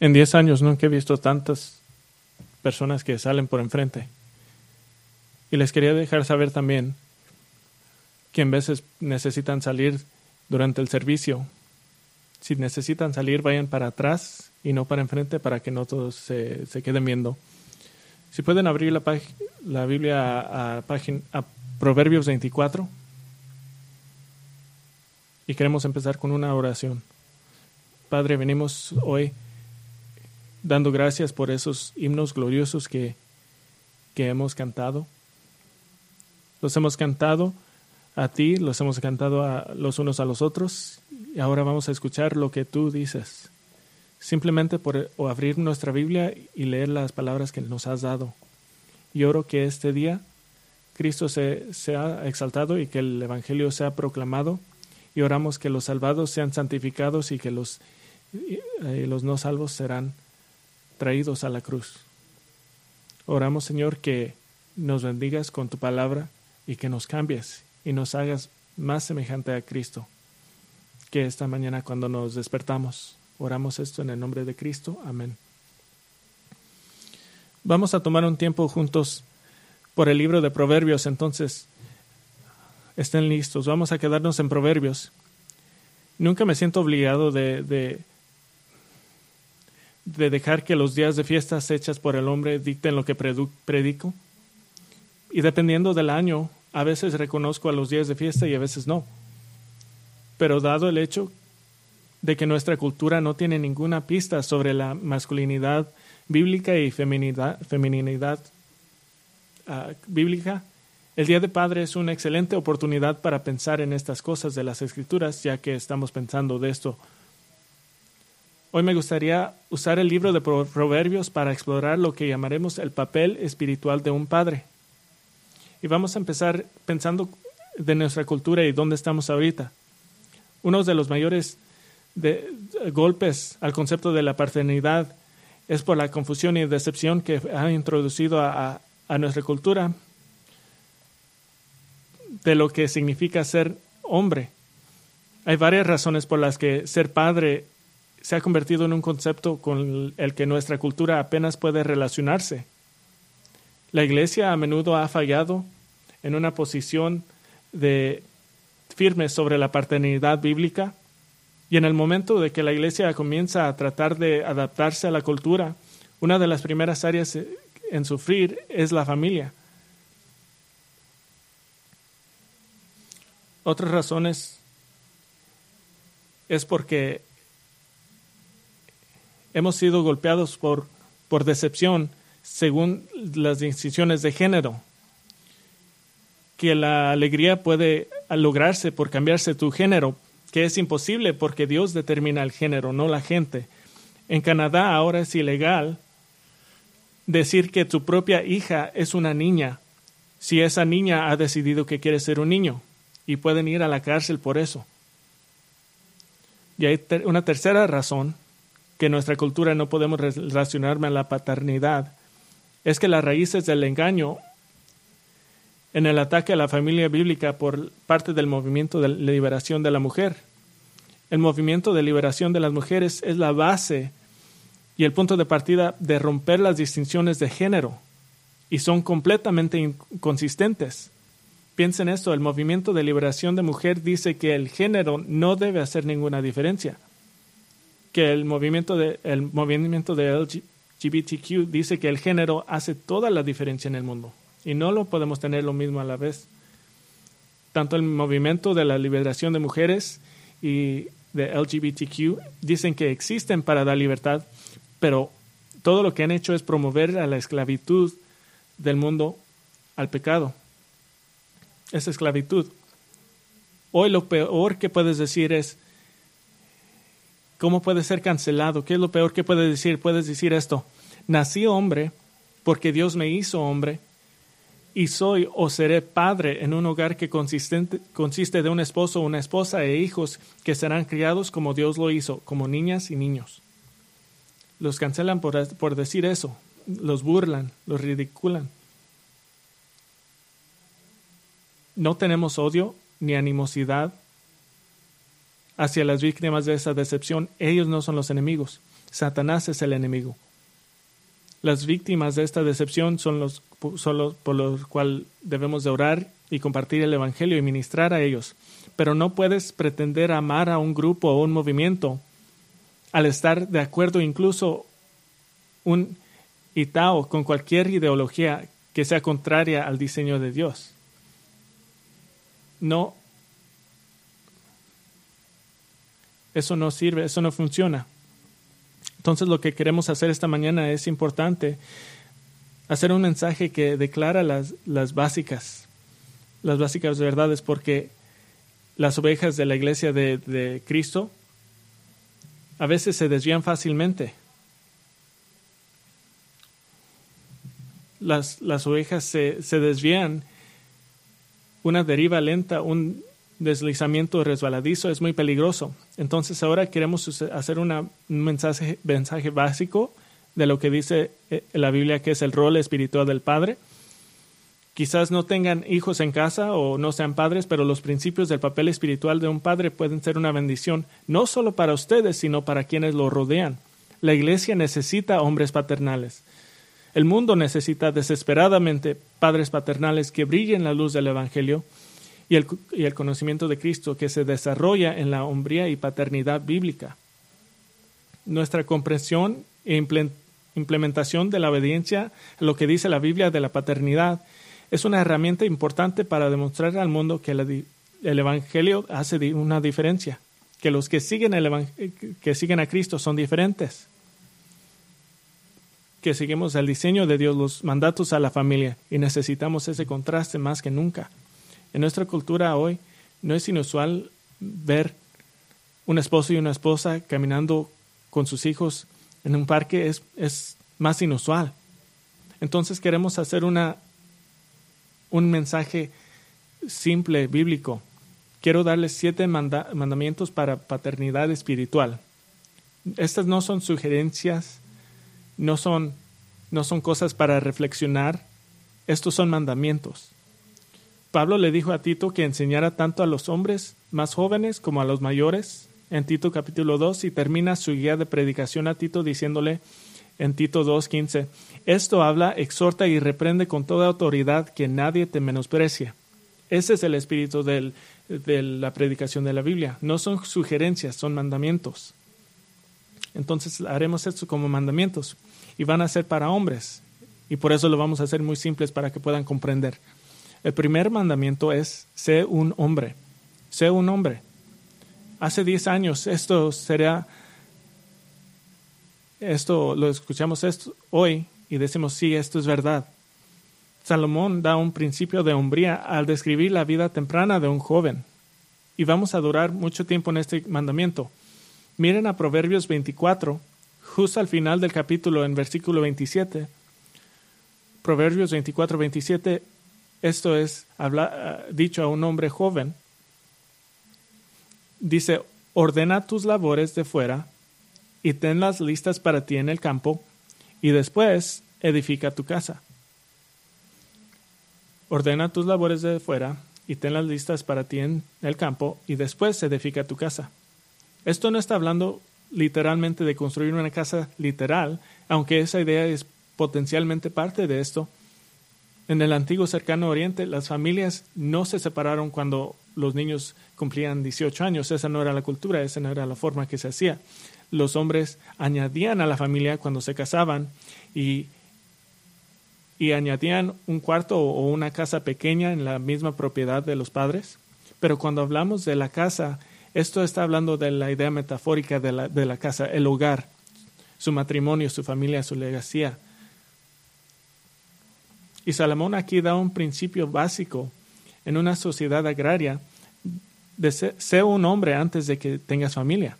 En diez años nunca he visto tantas personas que salen por enfrente. Y les quería dejar saber también que en veces necesitan salir durante el servicio. Si necesitan salir, vayan para atrás y no para enfrente para que no todos se, se queden viendo. Si pueden abrir la, la Biblia a, a, a Proverbios 24. Y queremos empezar con una oración. Padre, venimos hoy dando gracias por esos himnos gloriosos que, que hemos cantado. Los hemos cantado a ti, los hemos cantado a los unos a los otros y ahora vamos a escuchar lo que tú dices. Simplemente por abrir nuestra Biblia y leer las palabras que nos has dado. Y oro que este día Cristo se, sea exaltado y que el Evangelio sea proclamado y oramos que los salvados sean santificados y que los, eh, los no salvos serán traídos a la cruz. Oramos, Señor, que nos bendigas con tu palabra y que nos cambies y nos hagas más semejante a Cristo que esta mañana cuando nos despertamos. Oramos esto en el nombre de Cristo. Amén. Vamos a tomar un tiempo juntos por el libro de Proverbios, entonces estén listos. Vamos a quedarnos en Proverbios. Nunca me siento obligado de, de, de dejar que los días de fiestas hechas por el hombre dicten lo que predico. Y dependiendo del año, a veces reconozco a los días de fiesta y a veces no. Pero dado el hecho de que nuestra cultura no tiene ninguna pista sobre la masculinidad bíblica y feminidad, feminidad uh, bíblica, el Día de Padre es una excelente oportunidad para pensar en estas cosas de las Escrituras, ya que estamos pensando de esto. Hoy me gustaría usar el libro de Proverbios para explorar lo que llamaremos el papel espiritual de un padre. Y vamos a empezar pensando de nuestra cultura y dónde estamos ahorita. Uno de los mayores de, golpes al concepto de la paternidad es por la confusión y decepción que ha introducido a, a nuestra cultura de lo que significa ser hombre. Hay varias razones por las que ser padre se ha convertido en un concepto con el que nuestra cultura apenas puede relacionarse. La Iglesia a menudo ha fallado en una posición de firme sobre la paternidad bíblica y en el momento de que la Iglesia comienza a tratar de adaptarse a la cultura, una de las primeras áreas en sufrir es la familia. Otras razones es porque hemos sido golpeados por, por decepción según las decisiones de género. Que la alegría puede lograrse por cambiarse tu género, que es imposible porque Dios determina el género, no la gente. En Canadá ahora es ilegal decir que tu propia hija es una niña si esa niña ha decidido que quiere ser un niño y pueden ir a la cárcel por eso. Y hay una tercera razón que nuestra cultura no podemos relacionarme a la paternidad, es que las raíces del engaño en el ataque a la familia bíblica por parte del movimiento de liberación de la mujer. El movimiento de liberación de las mujeres es la base y el punto de partida de romper las distinciones de género y son completamente inconsistentes. Piensen esto, el movimiento de liberación de mujer dice que el género no debe hacer ninguna diferencia que el movimiento de, el movimiento de LGBTQ dice que el género hace toda la diferencia en el mundo y no lo podemos tener lo mismo a la vez. Tanto el movimiento de la liberación de mujeres y de LGBTQ dicen que existen para dar libertad, pero todo lo que han hecho es promover a la esclavitud del mundo al pecado. Esa esclavitud. Hoy lo peor que puedes decir es, ¿Cómo puede ser cancelado? ¿Qué es lo peor que puedes decir? Puedes decir esto, nací hombre porque Dios me hizo hombre y soy o seré padre en un hogar que consiste de un esposo, una esposa e hijos que serán criados como Dios lo hizo, como niñas y niños. Los cancelan por, por decir eso, los burlan, los ridiculan. No tenemos odio ni animosidad hacia las víctimas de esa decepción, ellos no son los enemigos. Satanás es el enemigo. Las víctimas de esta decepción son los, son por los cuales debemos de orar y compartir el Evangelio y ministrar a ellos. Pero no puedes pretender amar a un grupo o un movimiento al estar de acuerdo incluso un itao con cualquier ideología que sea contraria al diseño de Dios. No, eso no sirve, eso no funciona. Entonces lo que queremos hacer esta mañana es importante, hacer un mensaje que declara las, las básicas, las básicas verdades, porque las ovejas de la iglesia de, de Cristo a veces se desvían fácilmente. Las, las ovejas se, se desvían una deriva lenta, un deslizamiento resbaladizo es muy peligroso. Entonces ahora queremos hacer un mensaje, mensaje básico de lo que dice eh, la Biblia que es el rol espiritual del Padre. Quizás no tengan hijos en casa o no sean padres, pero los principios del papel espiritual de un padre pueden ser una bendición, no solo para ustedes, sino para quienes lo rodean. La iglesia necesita hombres paternales. El mundo necesita desesperadamente padres paternales que brillen la luz del Evangelio y el, y el conocimiento de Cristo que se desarrolla en la hombría y paternidad bíblica. Nuestra comprensión e implementación de la obediencia lo que dice la Biblia de la paternidad es una herramienta importante para demostrar al mundo que el, Evangelio hace una diferencia, que los que siguen, el, que siguen a Cristo son diferentes, que seguimos el diseño de Dios, los mandatos a la familia y necesitamos ese contraste más que nunca. En nuestra cultura hoy no es inusual ver un esposo y una esposa caminando con sus hijos en un parque, es, es más inusual. Entonces queremos hacer una, un mensaje simple, bíblico. Quiero darles siete mandamientos para paternidad espiritual. Estas no son sugerencias, no son, no son cosas para reflexionar, estos son mandamientos. Pablo le dijo a Tito que enseñara tanto a los hombres más jóvenes como a los mayores en Tito capítulo 2 y termina su guía de predicación a Tito diciéndole en Tito 2.15, esto habla, exhorta y reprende con toda autoridad que nadie te menosprecie. Ese es el espíritu de la predicación de la Biblia. No son sugerencias, son mandamientos. Entonces haremos esto como mandamientos y van a ser para hombres. Y por eso lo vamos a hacer muy simples para que puedan comprender. El primer mandamiento es, sé un hombre, sé un hombre. Hace diez años esto sería, esto lo escuchamos esto hoy y decimos, sí, esto es verdad. Salomón da un principio de hombría al describir la vida temprana de un joven. Y vamos a durar mucho tiempo en este mandamiento. Miren a Proverbios 24, justo al final del capítulo, en versículo 27. Proverbios 24, 27 esto es habla, dicho a un hombre joven. Dice, ordena tus labores de fuera y tenlas listas para ti en el campo y después edifica tu casa. Ordena tus labores de fuera y tenlas listas para ti en el campo y después edifica tu casa. Esto no está hablando literalmente de construir una casa literal, aunque esa idea es potencialmente parte de esto, en el antiguo cercano oriente, las familias no se separaron cuando los niños cumplían 18 años. Esa no era la cultura, esa no era la forma que se hacía. Los hombres añadían a la familia cuando se casaban y, y añadían un cuarto o una casa pequeña en la misma propiedad de los padres. Pero cuando hablamos de la casa, esto está hablando de la idea metafórica de la, de la casa, el hogar, su matrimonio, su familia, su legacía y Salomón aquí da un principio básico en una sociedad agraria de ser, un hombre antes de que tengas familia.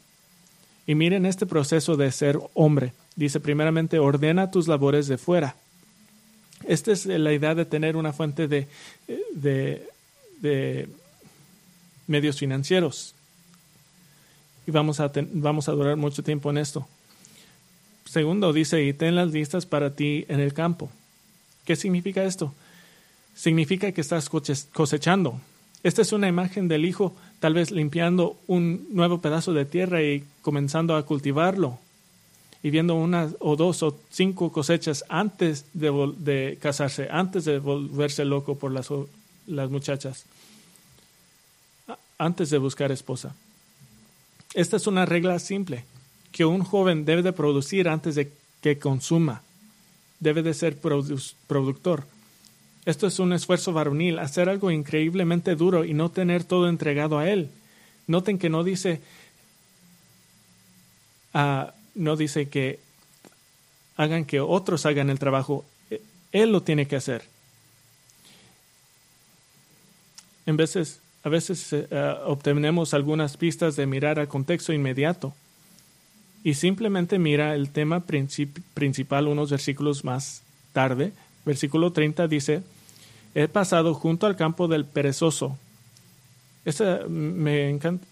Y miren este proceso de ser hombre. Dice primeramente, ordena tus labores de fuera. Esta es la idea de tener una fuente de, medios financieros. Y vamos a, vamos a durar mucho tiempo en esto. Segundo, dice, y ten las listas para ti en el campo. ¿Qué significa esto? Significa que estás cosechando. Esta es una imagen del hijo tal vez limpiando un nuevo pedazo de tierra y comenzando a cultivarlo y viendo una o dos o cinco cosechas antes de, casarse, antes de volverse loco por las, las muchachas, antes de buscar esposa. Esta es una regla simple que un joven debe de producir antes de que consuma. Debe de ser productor. Esto es un esfuerzo varonil, hacer algo increíblemente duro y no tener todo entregado a él. Noten que no dice, uh, no dice que hagan que otros hagan el trabajo. Él lo tiene que hacer. En veces, a veces uh, obtenemos algunas pistas de mirar al contexto inmediato y simplemente mira el tema principal unos versículos más tarde. Versículo 30 dice, he pasado junto al campo del perezoso. Esa, me, encanta,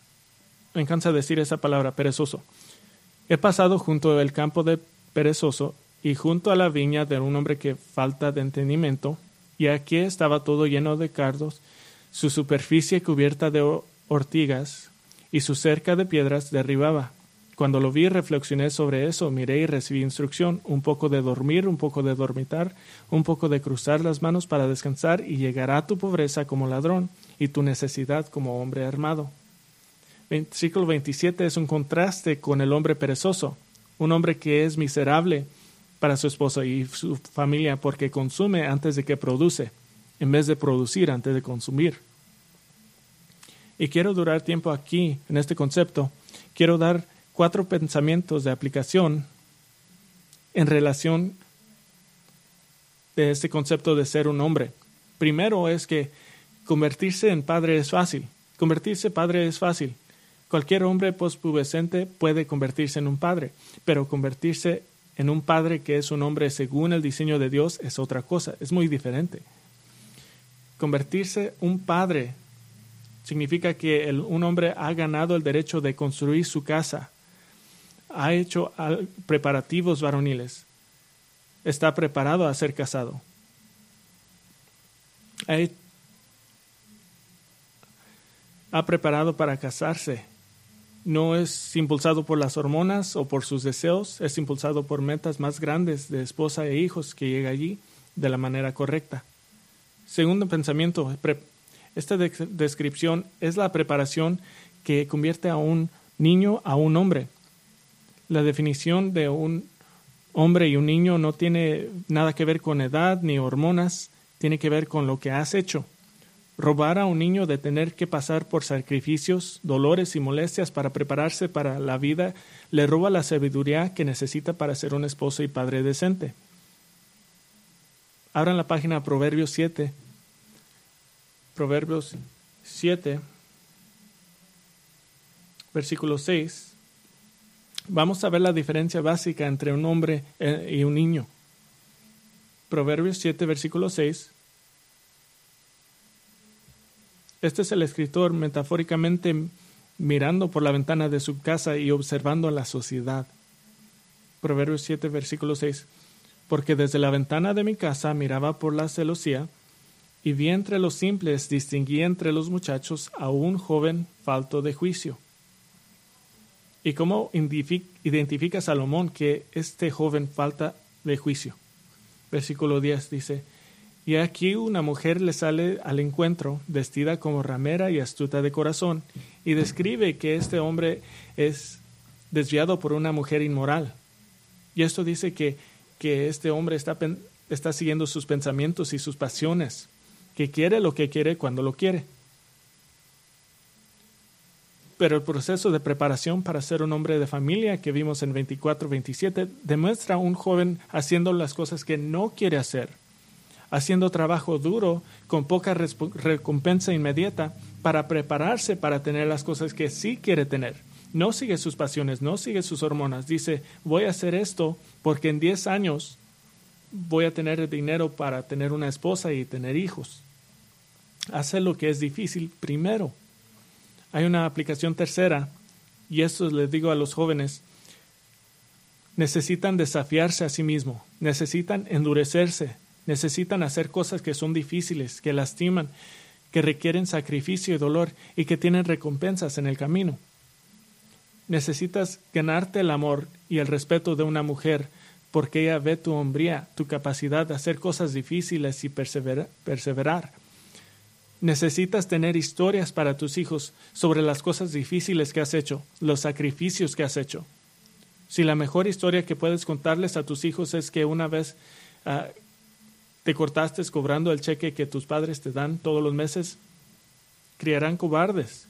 me encanta decir esa palabra, perezoso. He pasado junto al campo del perezoso y junto a la viña de un hombre que falta de entendimiento, y aquí estaba todo lleno de cardos, su superficie cubierta de ortigas, y su cerca de piedras derribaba. Cuando lo vi, reflexioné sobre eso, miré y recibí instrucción, un poco de dormir, un poco de dormitar, un poco de cruzar las manos para descansar y llegará tu pobreza como ladrón y tu necesidad como hombre armado. Versículo 27 es un contraste con el hombre perezoso, un hombre que es miserable para su esposo y su familia porque consume antes de que produce, en vez de producir antes de consumir. Y quiero durar tiempo aquí en este concepto. Quiero dar cuatro pensamientos de aplicación en relación de este concepto de ser un hombre. Primero es que convertirse en padre es fácil. Convertirse padre es fácil. Cualquier hombre pospubescente puede convertirse en un padre, pero convertirse en un padre que es un hombre según el diseño de Dios es otra cosa, es muy diferente. Convertirse un padre significa que un hombre ha ganado el derecho de construir su casa, ha hecho preparativos varoniles, está preparado a ser casado. Ha, preparado para casarse. No es impulsado por las hormonas o por sus deseos, es impulsado por metas más grandes de esposa e hijos que llega allí de la manera correcta. Segundo pensamiento, esta descripción es la preparación que convierte a un niño a un hombre la definición de un hombre y un niño no tiene nada que ver con edad ni hormonas, tiene que ver con lo que has hecho. Robar a un niño de tener que pasar por sacrificios, dolores y molestias para prepararse para la vida le roba la sabiduría que necesita para ser un esposo y padre decente. Abran la página Proverbios 7. Proverbios 7, versículo 6 vamos a ver la diferencia básica entre un hombre eh, y un niño. Proverbios 7, versículo 6. Este es el escritor metafóricamente mirando por la ventana de su casa y observando la sociedad. Proverbios 7, versículo 6. Porque desde la ventana de mi casa miraba por la celosía y vi entre los simples, distinguí entre los muchachos a un joven falto de juicio ¿Y cómo identifica Salomón que este joven falta de juicio? Versículo 10 dice, y aquí una mujer le sale al encuentro, vestida como ramera y astuta de corazón, y describe que este hombre es desviado por una mujer inmoral. Y esto dice que, que este hombre está, está siguiendo sus pensamientos y sus pasiones, que quiere lo que quiere cuando lo quiere. Pero el proceso de preparación para ser un hombre de familia que vimos en 24-27 demuestra a un joven haciendo las cosas que no quiere hacer, haciendo trabajo duro con poca recompensa inmediata para prepararse para tener las cosas que sí quiere tener. No sigue sus pasiones, no sigue sus hormonas. Dice, voy a hacer esto porque en 10 años voy a tener dinero para tener una esposa y tener hijos. Hace lo que es difícil primero. Hay una aplicación tercera, y esto les digo a los jóvenes, necesitan desafiarse a sí mismos, necesitan endurecerse, necesitan hacer cosas que son difíciles, que lastiman, que requieren sacrificio y dolor y que tienen recompensas en el camino. Necesitas ganarte el amor y el respeto de una mujer porque ella ve tu hombría, tu capacidad de hacer cosas difíciles y perseverar. Necesitas tener historias para tus hijos sobre las cosas difíciles que has hecho, los sacrificios que has hecho. Si la mejor historia que puedes contarles a tus hijos es que una vez ah, te cortaste cobrando el cheque que tus padres te dan todos los meses, criarán cobardes.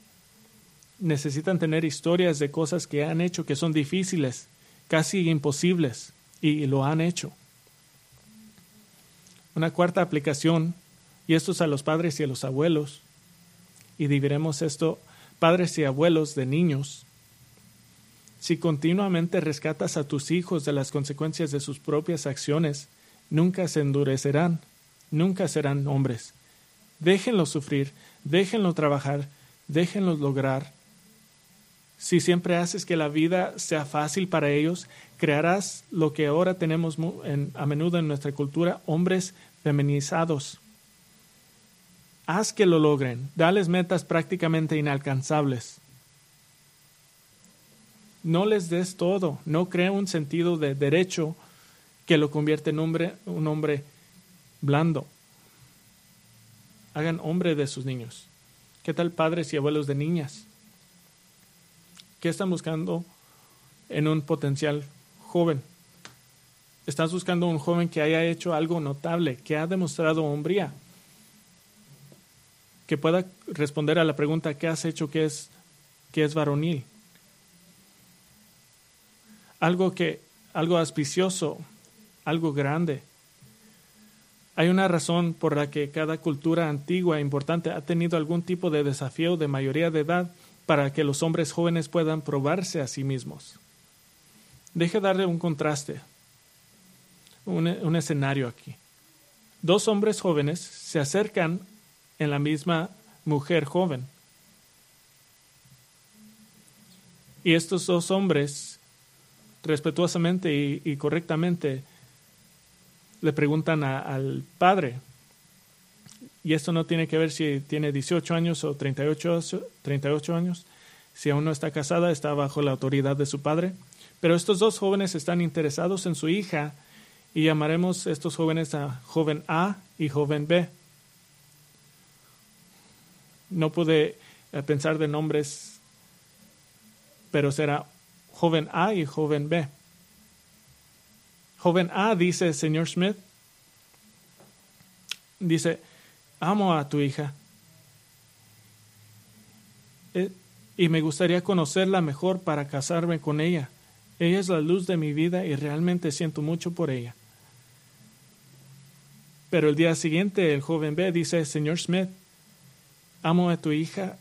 Necesitan tener historias de cosas que han hecho que son difíciles, casi imposibles, y lo han hecho. Una cuarta aplicación, y esto es a los padres y a los abuelos, y dividiremos esto padres y abuelos de niños. Si continuamente rescatas a tus hijos de las consecuencias de sus propias acciones, nunca se endurecerán, nunca serán hombres. Déjenlos sufrir, déjenlos trabajar, déjenlos lograr. Si siempre haces que la vida sea fácil para ellos, crearás lo que ahora tenemos a menudo en nuestra cultura, hombres feminizados. Haz que lo logren, dales metas prácticamente inalcanzables. No les des todo, no crea un sentido de derecho que lo convierte en hombre, un hombre blando. Hagan hombre de sus niños. ¿Qué tal padres y abuelos de niñas? ¿Qué están buscando en un potencial joven? Estás buscando un joven que haya hecho algo notable, que ha demostrado hombría, que pueda responder a la pregunta ¿qué has hecho que es, que es varonil? Algo que, algo auspicioso, algo grande. Hay una razón por la que cada cultura antigua e importante ha tenido algún tipo de desafío de mayoría de edad para que los hombres jóvenes puedan probarse a sí mismos. Deje darle un contraste, un, un escenario aquí. Dos hombres jóvenes se acercan en la misma mujer joven. Y estos dos hombres, respetuosamente y correctamente, le preguntan al padre, y esto no tiene que ver si tiene 18 años o 38, 38 años, si aún no está casada, está bajo la autoridad de su padre, pero estos dos jóvenes están interesados en su hija y llamaremos estos jóvenes a joven A y joven B. No pude eh, pensar de nombres, pero será joven A y joven B. Joven A dice, señor Smith, dice, amo a tu hija eh, y me gustaría conocerla mejor para casarme con ella. Ella es la luz de mi vida y realmente siento mucho por ella. Pero el día siguiente el joven B dice, señor Smith, amo a tu hija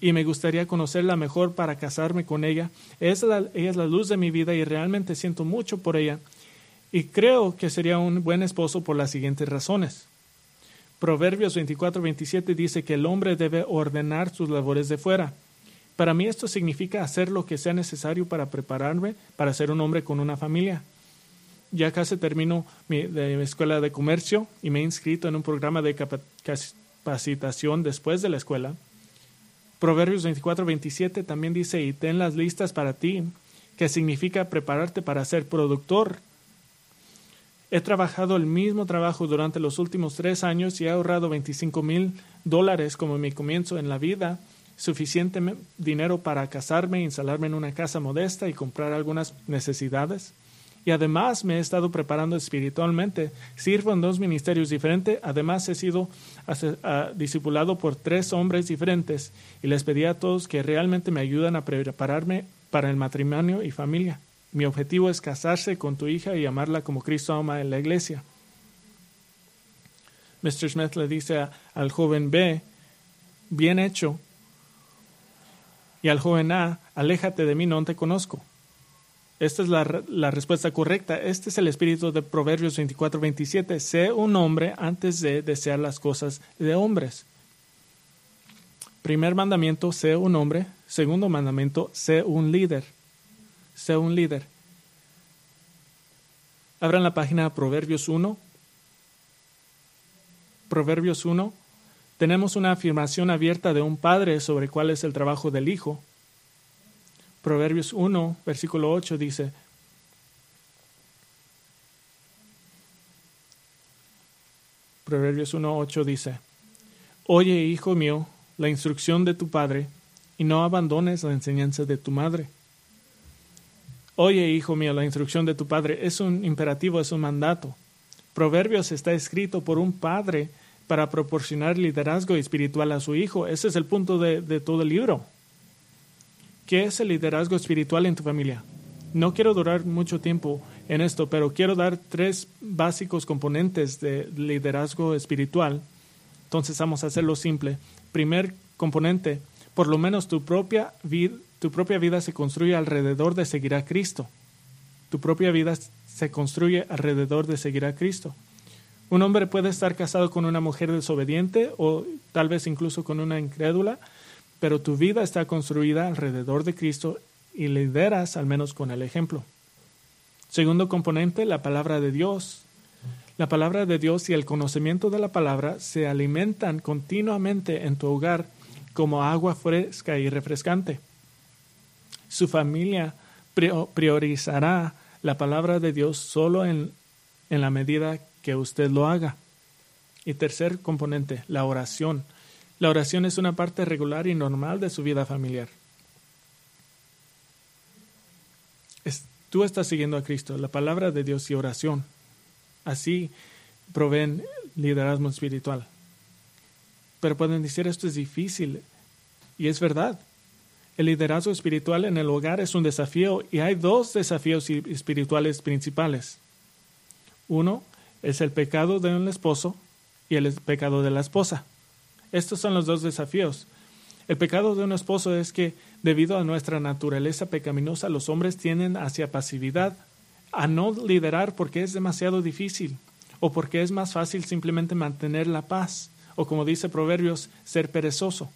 y me gustaría conocerla mejor para casarme con ella. Es ella es la luz de mi vida y realmente siento mucho por ella. Y creo que sería un buen esposo por las siguientes razones. Proverbios 24, 27 dice que el hombre debe ordenar sus labores de fuera. Para mí esto significa hacer lo que sea necesario para prepararme para ser un hombre con una familia. Ya casi termino mi escuela de comercio y me he inscrito en un programa de capacitación después de la escuela. Proverbios 24, 27 también dice, y ten las listas para ti, que significa prepararte para ser productor He trabajado el mismo trabajo durante los últimos tres años y he ahorrado 25 mil dólares como mi comienzo en la vida, suficiente dinero para casarme, instalarme en una casa modesta y comprar algunas necesidades. Y además me he estado preparando espiritualmente. Sirvo en dos ministerios diferentes. Además he sido discipulado por tres hombres diferentes y les pedí a todos que realmente me ayudan a prepararme para el matrimonio y familia. Mi objetivo es casarse con tu hija y amarla como Cristo ama en la iglesia. Mr. Smith le dice al joven B, bien hecho. Y al joven A, aléjate de mí, no te conozco. Esta es la, respuesta correcta. Este es el espíritu de Proverbios 24, 27. Sé un hombre antes de desear las cosas de hombres. Primer mandamiento, sé un hombre. Segundo mandamiento, sé un líder sea un líder. Abran la página Proverbios 1. Proverbios 1. Tenemos una afirmación abierta de un padre sobre cuál es el trabajo del hijo. Proverbios 1, versículo 8 dice, Proverbios 1, 8 dice, Oye, hijo mío, la instrucción de tu padre, y no abandones la enseñanza de tu madre. Oye, hijo mío, la instrucción de tu padre es un imperativo, es un mandato. Proverbios está escrito por un padre para proporcionar liderazgo espiritual a su hijo. Ese es el punto de, de todo el libro. ¿Qué es el liderazgo espiritual en tu familia? No quiero durar mucho tiempo en esto, pero quiero dar tres básicos componentes de liderazgo espiritual entonces vamos a hacerlo simple. Primer componente, por lo menos tu propia, tu propia vida se construye alrededor de seguir a Cristo. Tu propia vida se construye alrededor de seguir a Cristo. Un hombre puede estar casado con una mujer desobediente o tal vez incluso con una incrédula, pero tu vida está construida alrededor de Cristo y lideras al menos con el ejemplo. Segundo componente, la palabra de Dios. La palabra de Dios y el conocimiento de la palabra se alimentan continuamente en tu hogar como agua fresca y refrescante. Su familia priorizará la palabra de Dios solo en, en la medida que usted lo haga. Y tercer componente, la oración. La oración es una parte regular y normal de su vida familiar. tú estás siguiendo a Cristo, la palabra de Dios y oración así proveen liderazgo espiritual. Pero pueden decir esto es difícil y es verdad. El liderazgo espiritual en el hogar es un desafío y hay dos desafíos espirituales principales. Uno es el pecado de un esposo y el pecado de la esposa. Estos son los dos desafíos. El pecado de un esposo es que debido a nuestra naturaleza pecaminosa los hombres tienden hacia pasividad, a no liderar porque es demasiado difícil o porque es más fácil simplemente mantener la paz o como dice Proverbios, ser perezoso.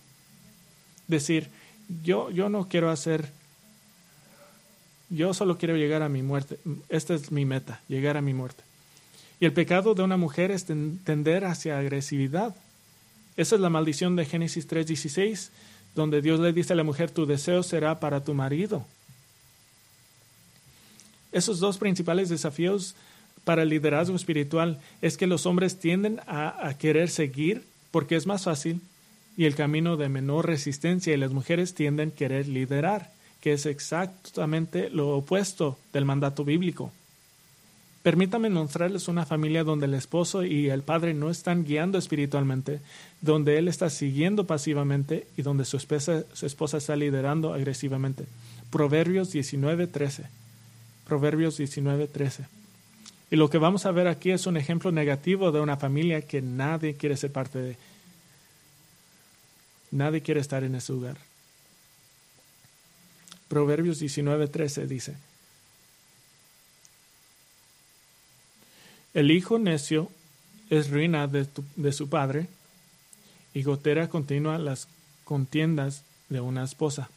Decir, yo, yo no quiero hacer, yo solo quiero llegar a mi muerte. Esta es mi meta, llegar a mi muerte. Y el pecado de una mujer es tender hacia agresividad. Esa es la maldición de Génesis 3:16, donde Dios le dice a la mujer, tu deseo será para tu marido esos dos principales desafíos para el liderazgo espiritual es que los hombres tienden a, querer seguir porque es más fácil y el camino de menor resistencia y las mujeres tienden a querer liderar, que es exactamente lo opuesto del mandato bíblico. Permítame mostrarles una familia donde el esposo y el padre no están guiando espiritualmente, donde él está siguiendo pasivamente y donde su esposa, su esposa está liderando agresivamente. Proverbios 19:13. Proverbios 19:13. Y lo que vamos a ver aquí es un ejemplo negativo de una familia que nadie quiere ser parte de. Nadie quiere estar en ese lugar. Proverbios 19:13 dice, El hijo necio es ruina de, su padre y gotera continua las contiendas de una esposa.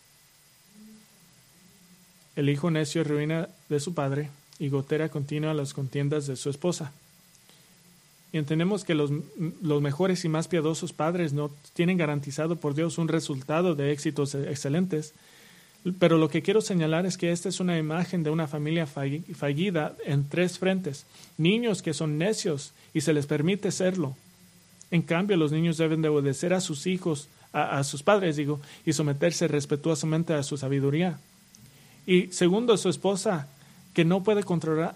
El hijo necio ruina de su padre y gotera continua las contiendas de su esposa. Y entendemos que los, los, mejores y más piadosos padres no tienen garantizado por Dios un resultado de éxitos excelentes. Pero lo que quiero señalar es que esta es una imagen de una familia fallida en tres frentes. Niños que son necios y se les permite serlo. En cambio, los niños deben de obedecer a sus hijos, a, sus padres, digo, y someterse respetuosamente a su sabiduría. Y segundo, su esposa, que no puede controlar,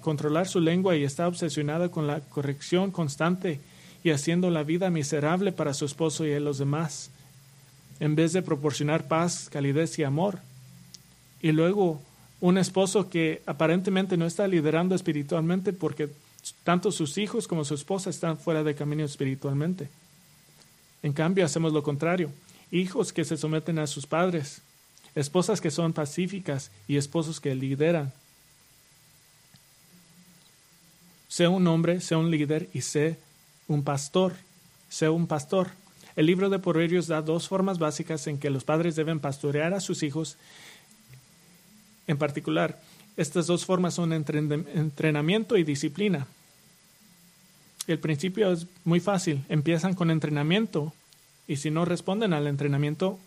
controlar, su lengua y está obsesionada con la corrección constante y haciendo la vida miserable para su esposo y los demás, en vez de proporcionar paz, calidez y amor. Y luego, un esposo que aparentemente no está liderando espiritualmente porque tanto sus hijos como su esposa están fuera de camino espiritualmente. En cambio, hacemos lo contrario. Hijos que se someten a sus padres, esposas que son pacíficas y esposos que lideran. Sé un hombre, sé un líder y sé un pastor. Sé un pastor. El libro de Proverbios da dos formas básicas en que los padres deben pastorear a sus hijos. En particular, estas dos formas son entrenamiento y disciplina. El principio es muy fácil. Empiezan con entrenamiento y si no responden al entrenamiento,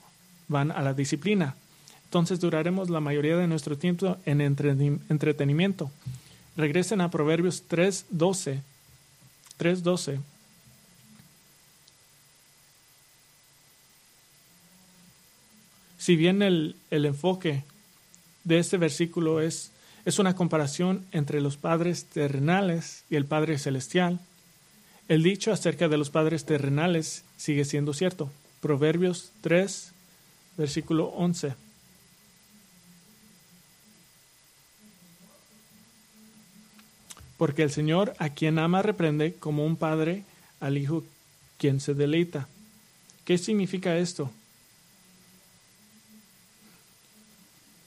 van a la disciplina. Entonces duraremos la mayoría de nuestro tiempo en entretenimiento. Regresen a Proverbios 3.12. 3.12. Si bien el, el enfoque de este versículo es, es una comparación entre los padres terrenales y el Padre Celestial, el dicho acerca de los padres terrenales sigue siendo cierto. Proverbios 3, versículo 11. Porque el Señor a quien ama reprende como un padre al hijo quien se deleita. ¿Qué significa esto?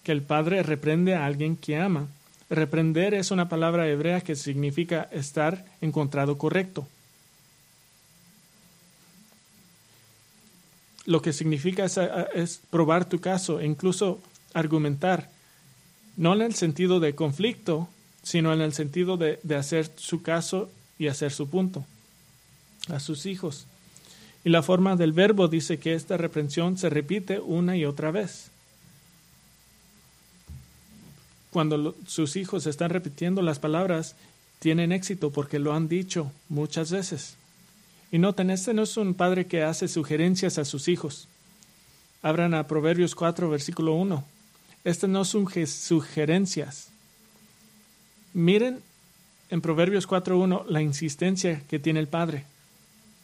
Que el padre reprende a alguien que ama. Reprender es una palabra hebrea que significa estar encontrado correcto. lo que significa es, probar tu caso e incluso argumentar, no en el sentido de conflicto, sino en el sentido de, de hacer su caso y hacer su punto a sus hijos. Y la forma del verbo dice que esta reprensión se repite una y otra vez. Cuando sus hijos están repitiendo las palabras, tienen éxito porque lo han dicho muchas veces. Y noten, este no es un padre que hace sugerencias a sus hijos. Abran a Proverbios 4, versículo 1. Este no son sugerencias. Miren en Proverbios 4.1 la insistencia que tiene el padre.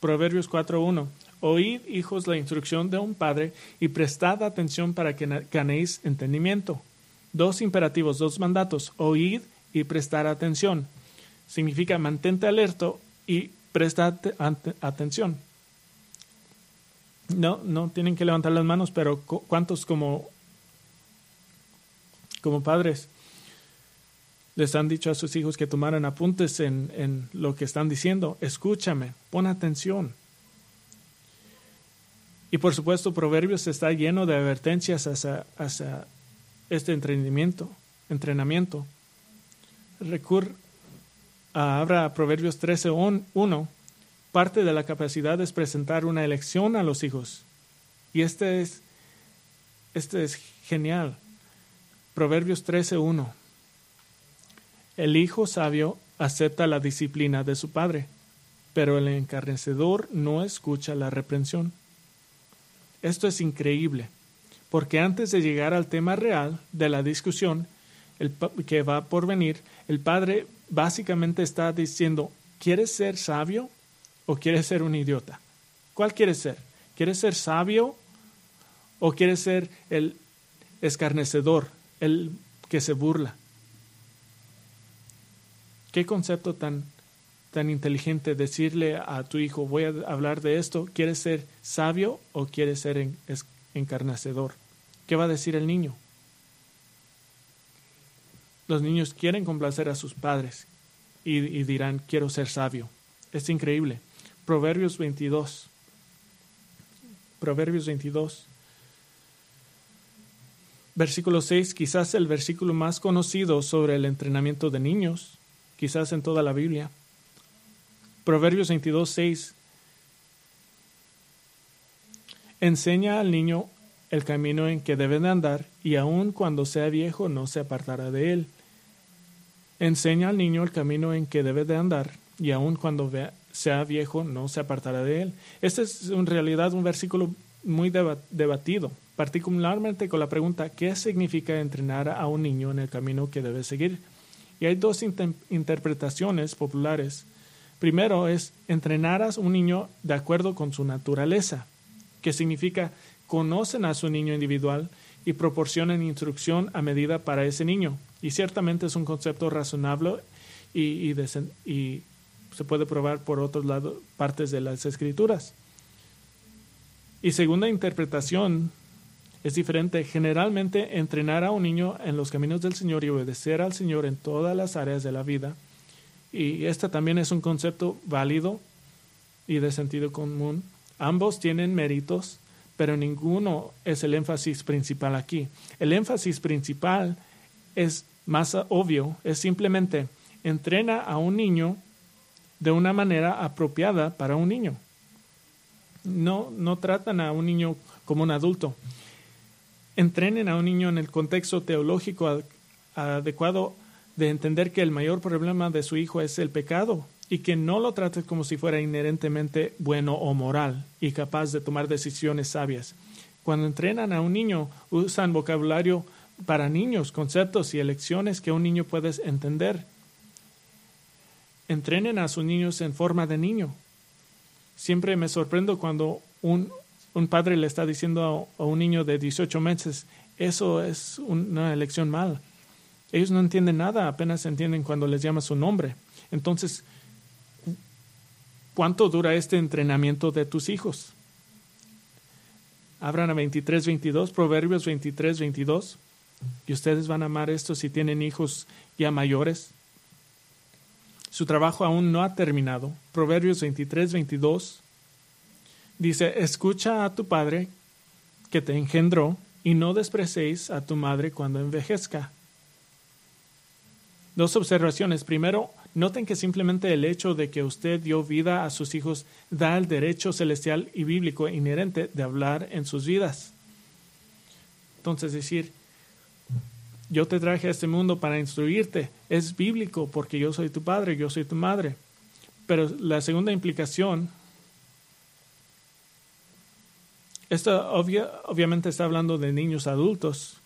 Proverbios 4.1. Oíd, hijos, la instrucción de un padre y prestad atención para que ganéis entendimiento. Dos imperativos, dos mandatos. Oíd y prestar atención. Significa mantente alerto y presta atención. No, no tienen que levantar las manos, pero ¿cuántos como, como padres les han dicho a sus hijos que tomaran apuntes en, en lo que están diciendo? Escúchame, pon atención. Y por supuesto, Proverbios está lleno de advertencias hacia, hacia este entrenamiento. entrenamiento. Recur, Abra Proverbios 13.1, parte de la capacidad es presentar una elección a los hijos. Y este es, este es genial. Proverbios 13.1. El hijo sabio acepta la disciplina de su padre, pero el encarnecedor no escucha la reprensión. Esto es increíble, porque antes de llegar al tema real de la discusión el, que va por venir, el padre básicamente está diciendo, ¿quieres ser sabio o quieres ser un idiota? ¿Cuál quieres ser? ¿Quieres ser sabio o quieres ser el escarnecedor, el que se burla? ¿Qué concepto tan, tan inteligente decirle a tu hijo, voy a hablar de esto, ¿quieres ser sabio o quieres ser encarnecedor? ¿Qué va a decir el niño? Los niños quieren complacer a sus padres y, dirán, quiero ser sabio. Es increíble. Proverbios 22. Proverbios 22. Versículo 6, quizás el versículo más conocido sobre el entrenamiento de niños, quizás en toda la Biblia. Proverbios 22, 6. Enseña al niño el camino en que debe de andar, y aun cuando sea viejo no se apartará de él. Enseña al niño el camino en que debe de andar, y aun cuando sea viejo no se apartará de él. Este es en realidad un versículo muy debatido, particularmente con la pregunta ¿qué significa entrenar a un niño en el camino que debe seguir? Y hay dos interpretaciones populares. Primero es entrenar a un niño de acuerdo con su naturaleza, que significa conocen a su niño individual y proporcionan instrucción a medida para ese niño. Y ciertamente es un concepto razonable y, se puede probar por otros lados, partes de las escrituras. Y segunda interpretación es diferente. Generalmente entrenar a un niño en los caminos del Señor y obedecer al Señor en todas las áreas de la vida. Y este también es un concepto válido y de sentido común. Ambos tienen méritos pero ninguno es el énfasis principal aquí. El énfasis principal es más obvio, es simplemente entrena a un niño de una manera apropiada para un niño. No, no tratan a un niño como un adulto. Entrenen a un niño en el contexto teológico adecuado de entender que el mayor problema de su hijo es el pecado y que no lo trates como si fuera inherentemente bueno o moral y capaz de tomar decisiones sabias. Cuando entrenan a un niño, usan vocabulario para niños, conceptos y elecciones que un niño puede entender. Entrenen a sus niños en forma de niño. Siempre me sorprendo cuando un, un padre le está diciendo a, un niño de 18 meses, eso es una elección mala. Ellos no entienden nada, apenas entienden cuando les llama su nombre. Entonces, ¿cuánto dura este entrenamiento de tus hijos? Abran a 23, 22, Proverbios 23, 22. Y ustedes van a amar esto si tienen hijos ya mayores. Su trabajo aún no ha terminado. Proverbios 23, 22 dice, escucha a tu padre que te engendró y no desprecéis a tu madre cuando envejezca. Dos observaciones. Primero, noten que simplemente el hecho de que usted dio vida a sus hijos da el derecho celestial y bíblico inherente de hablar en sus vidas. Entonces, decir, yo te traje a este mundo para instruirte. Es bíblico porque yo soy tu padre, yo soy tu madre. Pero la segunda implicación, esto obviamente está hablando de niños adultos,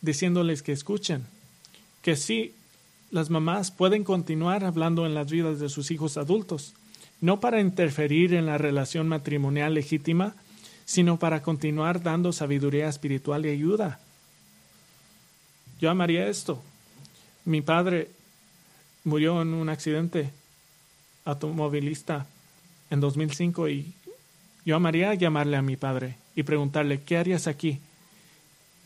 diciéndoles que escuchen, que sí, las mamás pueden continuar hablando en las vidas de sus hijos adultos, no para interferir en la relación matrimonial legítima, sino para continuar dando sabiduría espiritual y ayuda yo amaría esto. Mi padre murió en un accidente automovilista en 2005 y yo amaría llamarle a mi padre y preguntarle, ¿qué harías aquí?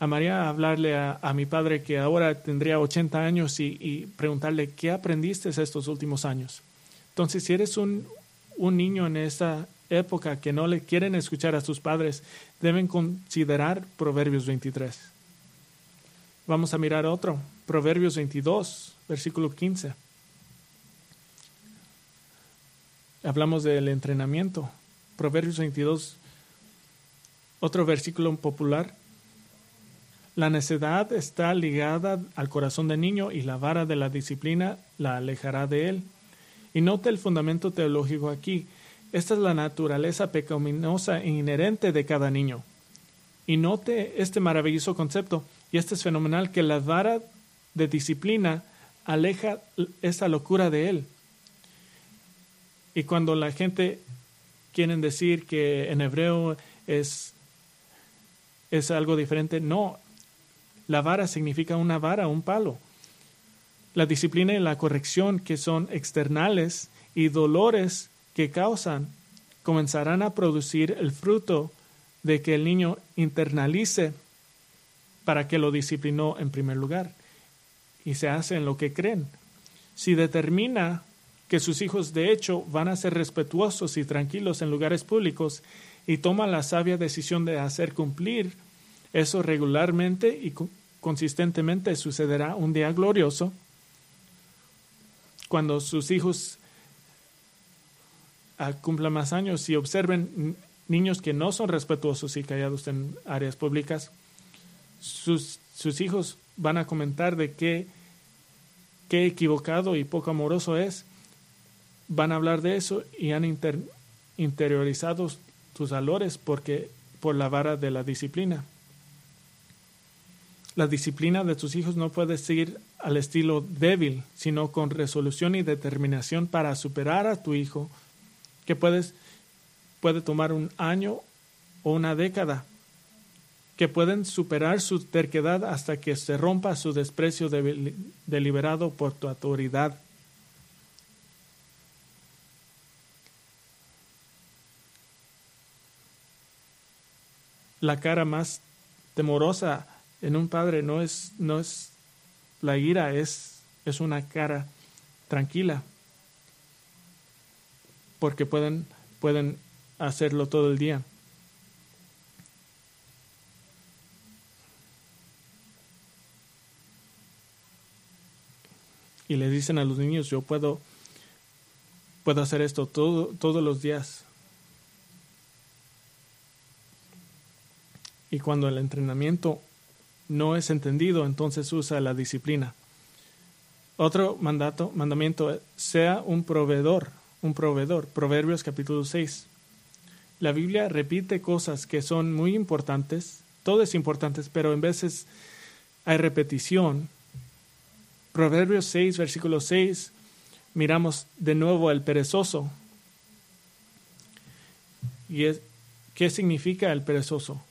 Amaría hablarle a, a mi padre que ahora tendría 80 años y, y, preguntarle, ¿qué aprendiste estos últimos años? Entonces, si eres un, un niño en esta época que no le quieren escuchar a sus padres, deben considerar Proverbios 23. Vamos a mirar otro, Proverbios 22, versículo 15. Hablamos del entrenamiento. Proverbios 22, otro versículo popular. La necedad está ligada al corazón del niño y la vara de la disciplina la alejará de él. Y note el fundamento teológico aquí. Esta es la naturaleza pecaminosa e inherente de cada niño. Y note este maravilloso concepto. Y este es fenomenal, que la vara de disciplina aleja esa locura de él. Y cuando la gente quieren decir que en hebreo es, es algo diferente, no. La vara significa una vara, un palo. La disciplina y la corrección que son externales y dolores que causan comenzarán a producir el fruto de que el niño internalice para que lo disciplinó en primer lugar y se hace en lo que creen. Si determina que sus hijos de hecho van a ser respetuosos y tranquilos en lugares públicos y toma la sabia decisión de hacer cumplir eso regularmente y consistentemente sucederá un día glorioso cuando sus hijos cumplan más años y observen niños que no son respetuosos y callados en áreas públicas, sus, sus hijos van a comentar de qué, qué equivocado y poco amoroso es, van a hablar de eso y han interiorizado sus valores porque, por la vara de la disciplina. La disciplina de tus hijos no puede seguir al estilo débil, sino con resolución y determinación para superar a tu hijo, que puedes, puede tomar un año o una década que pueden superar su terquedad hasta que se rompa su desprecio deliberado por tu autoridad. La cara más temorosa en un padre no es, no es la ira, es, es una cara tranquila, porque pueden, pueden hacerlo todo el día. y le dicen a los niños, yo puedo Puedo hacer esto todo, todos los días. Y cuando el entrenamiento no es entendido, entonces usa la disciplina. Otro mandato, mandamiento, sea un proveedor, un proveedor. Proverbios capítulo 6. La Biblia repite cosas que son muy importantes, todo es importante, pero en veces hay repetición. Proverbios 6, versículo 6, miramos de nuevo el perezoso. ¿Y es, qué significa el perezoso?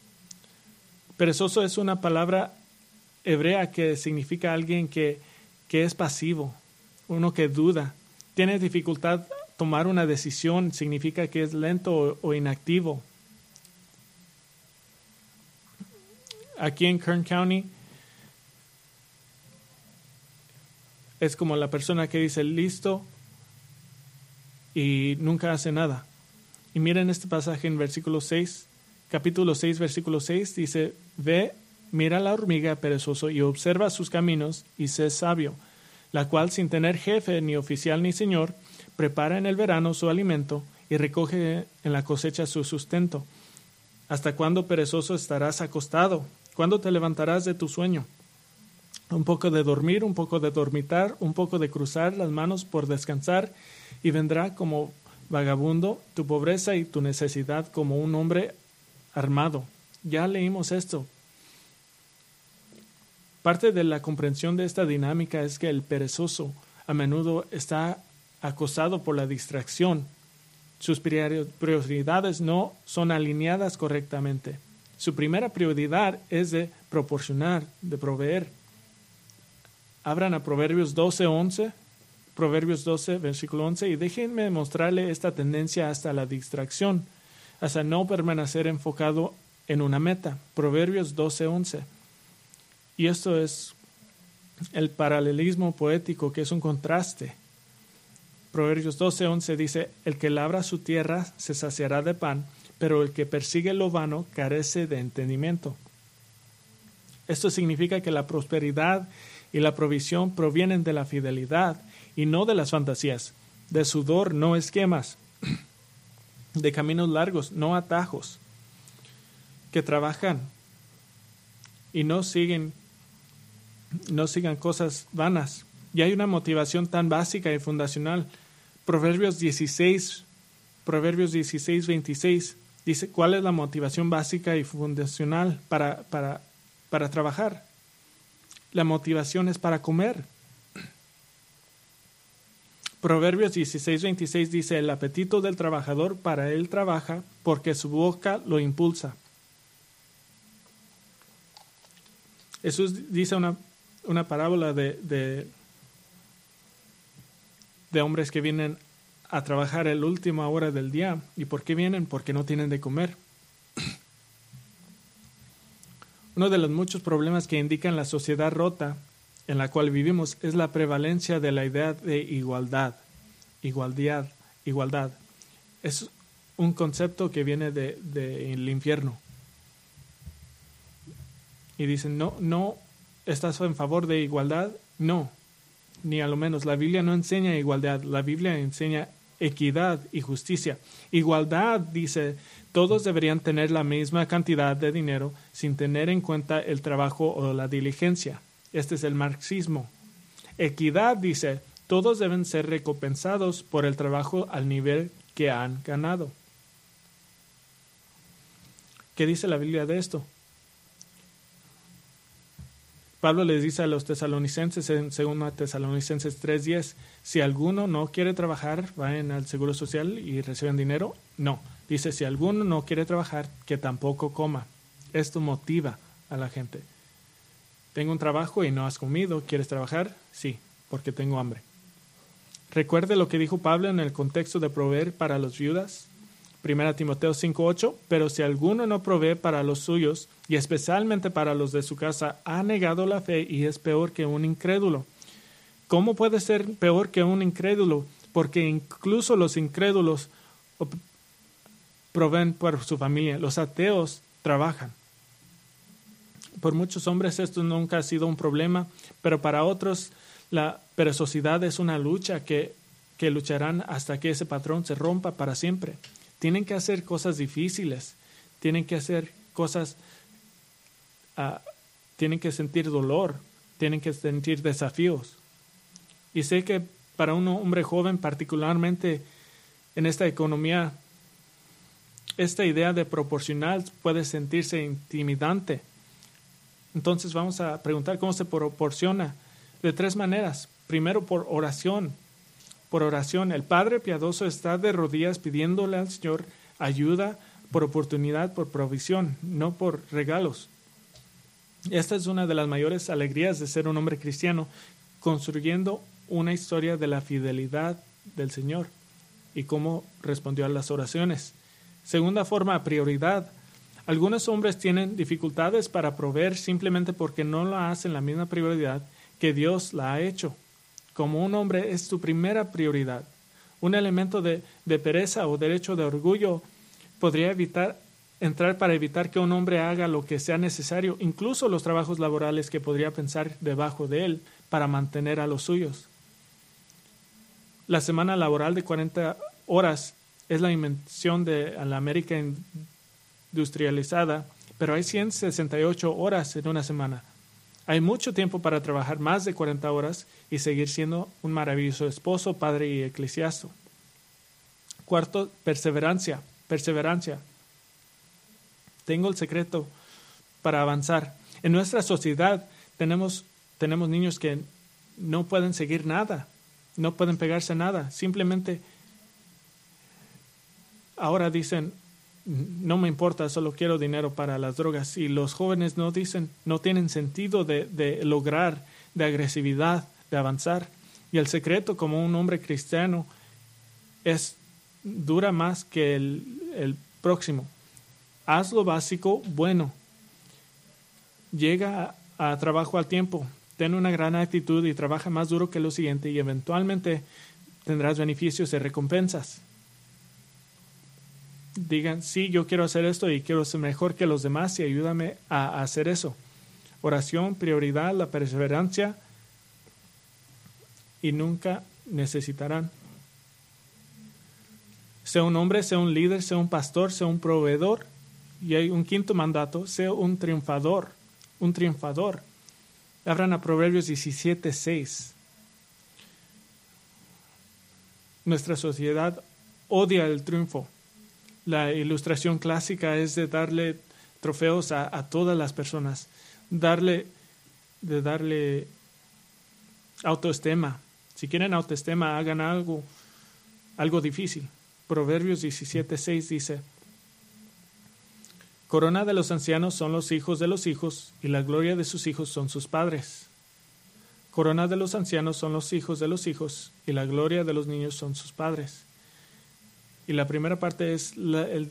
Perezoso es una palabra hebrea que significa alguien que, que es pasivo, uno que duda, tiene dificultad tomar una decisión, significa que es lento o, o inactivo. Aquí en Kern County es como la persona que dice listo y nunca hace nada. Y miren este pasaje en versículo 6, capítulo 6, versículo 6, dice, ve, mira la hormiga perezoso y observa sus caminos y sé sabio, la cual sin tener jefe ni oficial ni señor, prepara en el verano su alimento y recoge en la cosecha su sustento. ¿Hasta cuándo perezoso estarás acostado? ¿Cuándo te levantarás de tu sueño? un poco de dormir, un poco de dormitar, un poco de cruzar las manos por descansar, y vendrá como vagabundo tu pobreza y tu necesidad como un hombre armado. Ya leímos esto. Parte de la comprensión de esta dinámica es que el perezoso a menudo está acosado por la distracción. Sus prioridades no son alineadas correctamente. Su primera prioridad es de proporcionar, de proveer abran a Proverbios 12, 11, Proverbios 12, versículo 11, y déjenme mostrarle esta tendencia hasta la distracción, hasta no permanecer enfocado en una meta. Proverbios 12, 11. Y esto es el paralelismo poético, que es un contraste. Proverbios 12, 11 dice, el que labra su tierra se saciará de pan, pero el que persigue lo vano carece de entendimiento. Esto significa que la prosperidad y la provisión provienen de la fidelidad y no de las fantasías, de sudor, no esquemas, de caminos largos, no atajos, que trabajan y no siguen no sigan cosas vanas. Y hay una motivación tan básica y fundacional. Proverbios 16, Proverbios 16, 26 dice cuál es la motivación básica y fundacional para, para, para trabajar. La motivación es para comer. Proverbios 16:26 dice, el apetito del trabajador para él trabaja porque su boca lo impulsa. Jesús dice una, una parábola de, de, hombres que vienen a trabajar la última hora del día. ¿Y por qué vienen? Porque no tienen de comer. Uno de los muchos problemas que indican la sociedad rota en la cual vivimos es la prevalencia de la idea de igualdad. Igualdad, igualdad. Es un concepto que viene del de, infierno. Y dicen, no, no, ¿estás en favor de igualdad? No, ni a lo menos. La Biblia no enseña igualdad, la Biblia enseña equidad y justicia. Igualdad, dice, todos deberían tener la misma cantidad de dinero sin tener en cuenta el trabajo o la diligencia. Este es el marxismo. Equidad, dice, todos deben ser recompensados por el trabajo al nivel que han ganado. ¿Qué dice la Biblia de esto? Pablo les dice a los tesalonicenses en 2 Tesalonicenses 3:10, si alguno no quiere trabajar, vayan al Seguro Social y reciben dinero. No, dice, si alguno no quiere trabajar, que tampoco coma. Esto motiva a la gente. Tengo un trabajo y no has comido, ¿quieres trabajar? Sí, porque tengo hambre. Recuerde lo que dijo Pablo en el contexto de proveer para los viudas 1 Timoteo 5:8, pero si alguno no provee para los suyos, y especialmente para los de su casa, ha negado la fe y es peor que un incrédulo. ¿Cómo puede ser peor que un incrédulo? Porque incluso los incrédulos proveen por su familia, los ateos trabajan. Por muchos hombres esto nunca ha sido un problema, pero para otros la perezosidad es una lucha que que lucharán hasta que ese patrón se rompa para siempre. Tienen que hacer cosas difíciles, tienen que hacer cosas, uh, tienen que sentir dolor, tienen que sentir desafíos. Y sé que para un hombre joven, particularmente en esta economía, esta idea de proporcional puede sentirse intimidante. Entonces vamos a preguntar cómo se proporciona de tres maneras. Primero, por oración. Por oración. El Padre piadoso está de rodillas pidiéndole al Señor ayuda por oportunidad, por provisión, no por regalos. Esta es una de las mayores alegrías de ser un hombre cristiano, construyendo una historia de la fidelidad del Señor y cómo respondió a las oraciones. Segunda forma, prioridad. Algunos hombres tienen dificultades para proveer simplemente porque no lo hacen la misma prioridad que Dios la ha hecho. Como un hombre es tu primera prioridad. Un elemento de, de pereza o derecho de orgullo podría evitar entrar para evitar que un hombre haga lo que sea necesario, incluso los trabajos laborales que podría pensar debajo de él para mantener a los suyos. La semana laboral de 40 horas es la invención de la América industrializada, pero hay 168 horas en una semana. Hay mucho tiempo para trabajar más de 40 horas y seguir siendo un maravilloso esposo, padre y eclesiástico. Cuarto, perseverancia. Perseverancia. Tengo el secreto para avanzar. En nuestra sociedad tenemos, tenemos niños que no pueden seguir nada, no pueden pegarse nada. Simplemente ahora dicen, no me importa, solo quiero dinero para las drogas. Y los jóvenes no dicen, no tienen sentido de, lograr, de agresividad, de avanzar. Y el secreto como un hombre cristiano es dura más que el, el próximo. Haz lo básico bueno. Llega a, a trabajo al tiempo. Ten una gran actitud y trabaja más duro que lo siguiente y eventualmente tendrás beneficios y recompensas digan, sí, yo quiero hacer esto y quiero ser mejor que los demás y ayúdame a, hacer eso. Oración, prioridad, la perseverancia y nunca necesitarán. Sea un hombre, sea un líder, sea un pastor, sea un proveedor. Y hay un quinto mandato, sea un triunfador, un triunfador. Abran a Proverbios 17, 6. Nuestra sociedad odia el triunfo la ilustración clásica es de darle trofeos a, todas las personas, darle, de darle autoestima. Si quieren autoestima, hagan algo, algo difícil. Proverbios 17:6 dice, Corona de los ancianos son los hijos de los hijos, y la gloria de sus hijos son sus padres. Corona de los ancianos son los hijos de los hijos, y la gloria de los niños son sus padres. Y la primera parte es el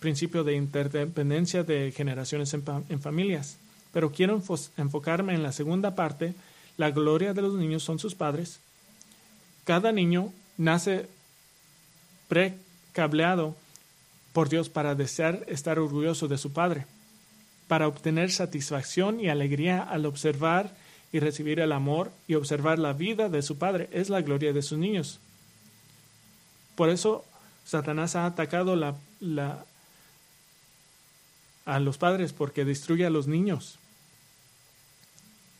principio de interdependencia de generaciones en, familias. Pero quiero enfocarme en la segunda parte. La gloria de los niños son sus padres. Cada niño nace precableado por Dios para desear estar orgulloso de su padre, para obtener satisfacción y alegría al observar y recibir el amor y observar la vida de su padre. Es la gloria de sus niños. Por eso Satanás ha atacado a los padres porque destruye a los niños.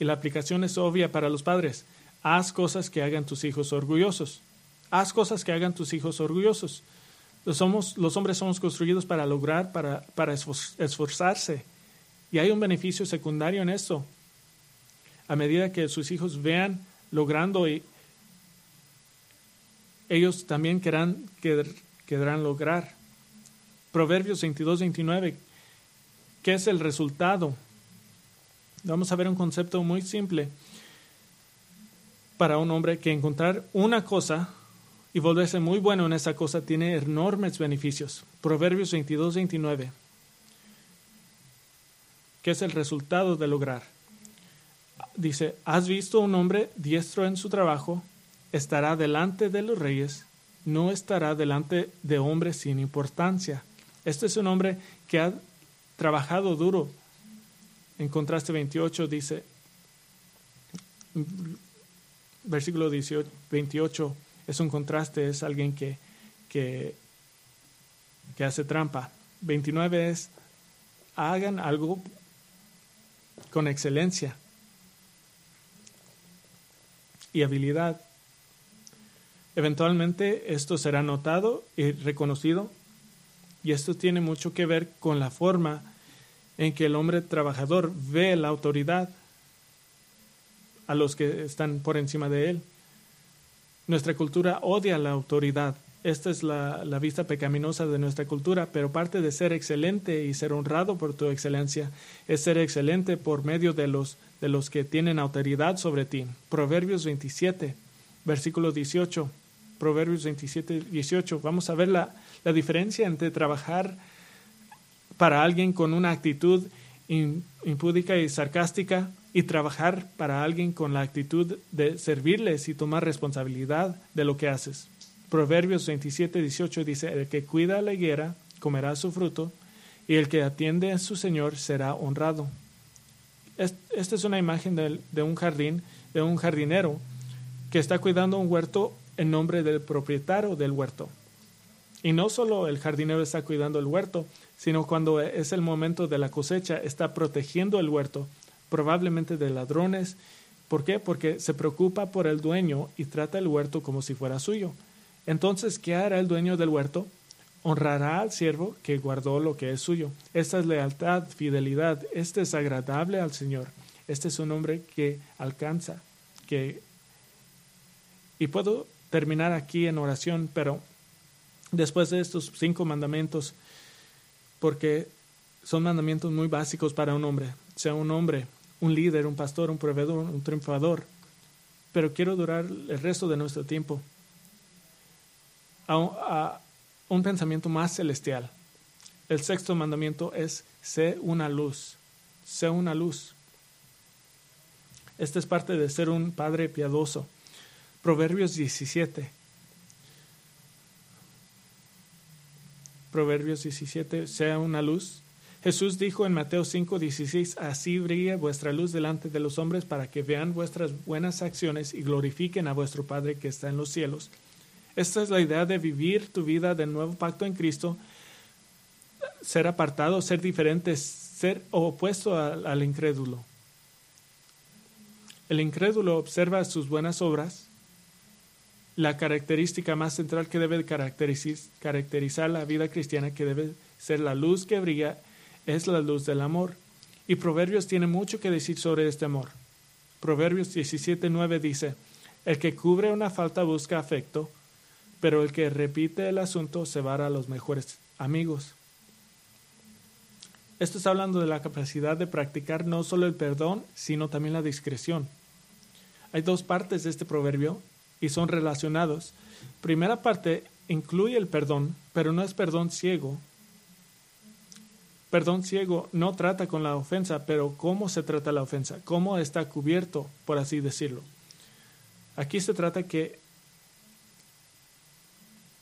Y la aplicación es obvia para los padres. Haz cosas que hagan tus hijos orgullosos. Haz cosas que hagan tus hijos orgullosos. Los, somos, los hombres somos construidos para lograr, para, para esforzarse. Y hay un beneficio secundario en esto. A medida que sus hijos vean logrando, y ellos también querrán querrán lograr. Proverbios 22, 29. ¿Qué es el resultado? Vamos a ver un concepto muy simple para un hombre que encontrar una cosa y volverse muy bueno en esa cosa tiene enormes beneficios. Proverbios 22, 29. ¿Qué es el resultado de lograr? Dice, ¿has visto un hombre diestro en su trabajo? Estará delante de los reyes no estará delante de hombres sin importancia. Este es un hombre que ha trabajado duro. En contraste 28 dice, versículo 28, es un contraste, es alguien que, que, que hace trampa. 29 es, hagan algo con excelencia y habilidad. Eventualmente esto será notado y reconocido y esto tiene mucho que ver con la forma en que el hombre trabajador ve la autoridad a los que están por encima de él. Nuestra cultura odia la autoridad. Esta es la, la, vista pecaminosa de nuestra cultura, pero parte de ser excelente y ser honrado por tu excelencia es ser excelente por medio de los, de los que tienen autoridad sobre ti. Proverbios 27, versículo 18. Proverbios 27, 18. Vamos a ver la, la diferencia entre trabajar para alguien con una actitud impúdica y sarcástica y trabajar para alguien con la actitud de servirles y tomar responsabilidad de lo que haces. Proverbios 27, 18 dice, el que cuida la higuera comerá su fruto y el que atiende a su Señor será honrado. Esta es una imagen de, un jardín, de un jardinero que está cuidando un huerto en nombre del propietario del huerto. Y no solo el jardinero está cuidando el huerto, sino cuando es el momento de la cosecha, está protegiendo el huerto, probablemente de ladrones. ¿Por qué? Porque se preocupa por el dueño y trata el huerto como si fuera suyo. Entonces, ¿qué hará el dueño del huerto? Honrará al siervo que guardó lo que es suyo. Esta es lealtad, fidelidad. Este es agradable al Señor. Este es un hombre que alcanza, que... Y puedo terminar aquí en oración, pero después de estos cinco mandamientos, porque son mandamientos muy básicos para un hombre, sea un hombre, un líder, un pastor, un proveedor, un triunfador. Pero quiero durar el resto de nuestro tiempo a, a un pensamiento más celestial. El sexto mandamiento es, sé una luz, sé una luz. Esta es parte de ser un padre piadoso. Proverbios 17. Proverbios 17, sea una luz. Jesús dijo en Mateo 5, 16, así brilla vuestra luz delante de los hombres para que vean vuestras buenas acciones y glorifiquen a vuestro Padre que está en los cielos. Esta es la idea de vivir tu vida del nuevo pacto en Cristo, ser apartado, ser diferente, ser opuesto al, al incrédulo. El incrédulo observa sus buenas obras la característica más central que debe caracterizar la vida cristiana, que debe ser la luz que brilla, es la luz del amor. Y Proverbios tiene mucho que decir sobre este amor. Proverbios 17.9 dice, el que cubre una falta busca afecto, pero el que repite el asunto se va a los mejores amigos. Esto está hablando de la capacidad de practicar no solo el perdón, sino también la discreción. Hay dos partes de este proverbio y son relacionados. Primera parte incluye el perdón, pero no es perdón ciego. Perdón ciego no trata con la ofensa, pero cómo se trata la ofensa, cómo está cubierto, por así decirlo. Aquí se trata que,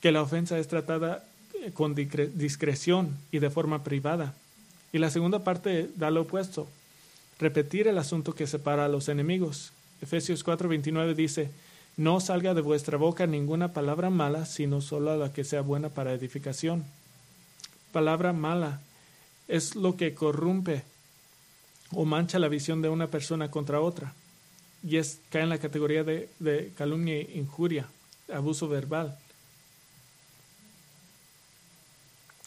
que la ofensa es tratada eh, con discreción y de forma privada. Y la segunda parte da lo opuesto, repetir el asunto que separa a los enemigos. Efesios 4:29 dice, no salga de vuestra boca ninguna palabra mala, sino solo la que sea buena para edificación. Palabra mala es lo que corrompe o mancha la visión de una persona contra otra. Y es, cae en la categoría de, de calumnia e injuria, abuso verbal.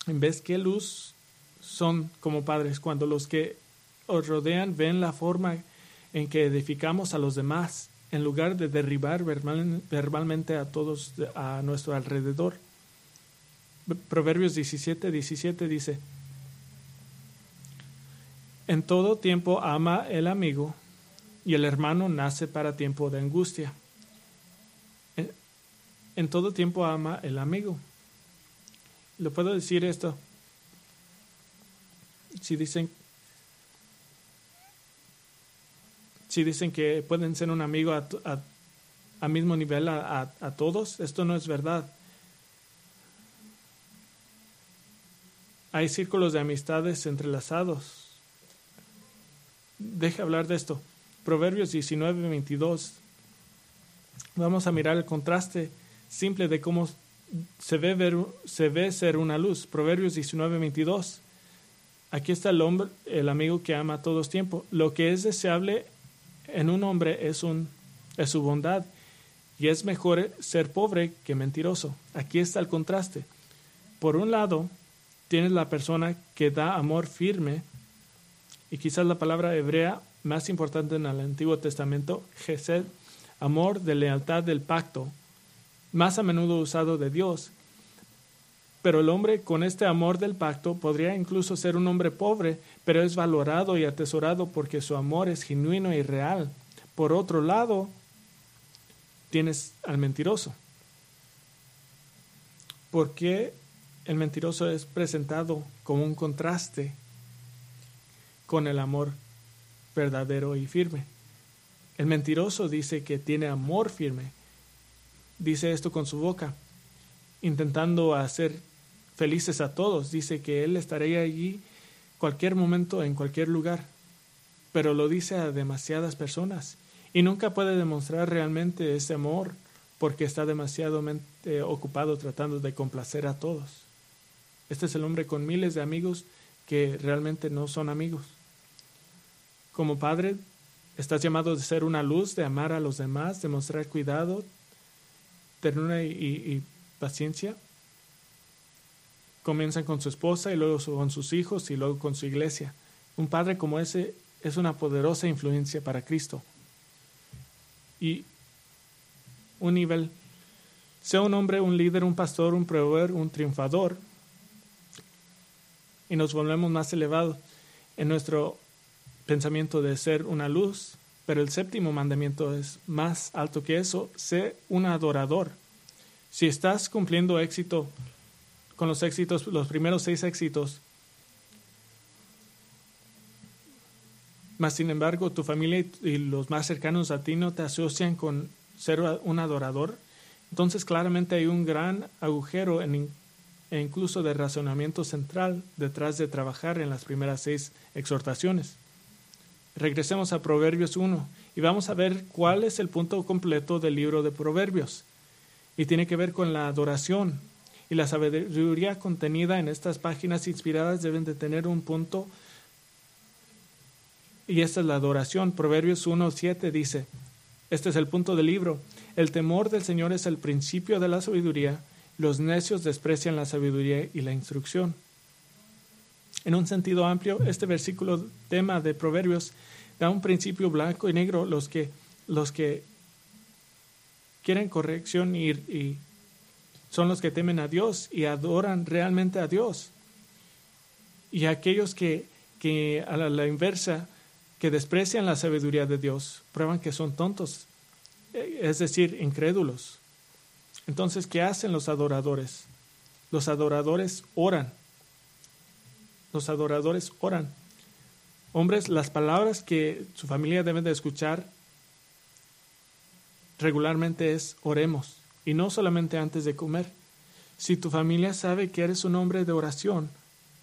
En vez que luz son como padres cuando los que os rodean ven la forma en que edificamos a los demás en lugar de derribar verbalmente a todos a nuestro alrededor. Proverbios 17, 17 dice, en todo tiempo ama el amigo y el hermano nace para tiempo de angustia. En, todo tiempo ama el amigo. ¿Lo puedo decir esto? Si dicen si dicen que pueden ser un amigo a, mismo nivel a, todos, esto no es verdad. Hay círculos de amistades entrelazados. Deje hablar de esto. Proverbios 19, 22. Vamos a mirar el contraste simple de cómo se ve, se ve ser una luz. Proverbios 19, 22. Aquí está el hombre, el amigo que ama a todos tiempo. Lo que es deseable en un hombre es, un, es su bondad y es mejor ser pobre que mentiroso. Aquí está el contraste. Por un lado, tienes la persona que da amor firme y quizás la palabra hebrea más importante en el Antiguo Testamento, Gesed, amor de lealtad del pacto, más a menudo usado de Dios. Pero el hombre con este amor del pacto podría incluso ser un hombre pobre, pero es valorado y atesorado porque su amor es genuino y real. Por otro lado, tienes al mentiroso. ¿Por qué el mentiroso es presentado como un contraste con el amor verdadero y firme? El mentiroso dice que tiene amor firme. Dice esto con su boca, intentando hacer felices a todos. Dice que él estaría allí cualquier momento, en cualquier lugar. Pero lo dice a demasiadas personas y nunca puede demostrar realmente ese amor porque está demasiado ocupado tratando de complacer a todos. Este es el hombre con miles de amigos que realmente no son amigos. Como padre, estás llamado a ser una luz, de amar a los demás, de mostrar cuidado, ternura y paciencia. Comienzan con su esposa y luego con sus hijos y luego con su iglesia. Un padre como ese es una poderosa influencia para Cristo y un nivel. Sea un hombre, un líder, un pastor, un proveedor, un triunfador, y nos volvemos más elevados en nuestro pensamiento de ser una luz, pero el séptimo mandamiento es más alto que eso, sé un adorador. Si estás cumpliendo éxito con los éxitos, los primeros seis éxitos, Mas, sin embargo, tu familia y los más cercanos a ti no te asocian con ser un adorador. Entonces, claramente hay un gran agujero en, e incluso de razonamiento central detrás de trabajar en las primeras seis exhortaciones. Regresemos a Proverbios 1 y vamos a ver cuál es el punto completo del libro de Proverbios. Y tiene que ver con la adoración. Y la sabiduría contenida en estas páginas inspiradas deben de tener un punto y esta es la adoración. Proverbios 1.7 dice, este es el punto del libro, el temor del Señor es el principio de la sabiduría, los necios desprecian la sabiduría y la instrucción. En un sentido amplio, este versículo tema de Proverbios da un principio blanco y negro. Los que, los que quieren corrección y, y son los que temen a Dios y adoran realmente a Dios. Y aquellos que, que a la inversa que desprecian la sabiduría de Dios prueban que son tontos, eh, es decir, incrédulos. Entonces, ¿qué hacen los adoradores? Los adoradores oran. Los adoradores oran. Hombres, las palabras que su familia debe de escuchar regularmente es oremos, y no solamente antes de comer. Si tu familia sabe que eres un hombre de oración,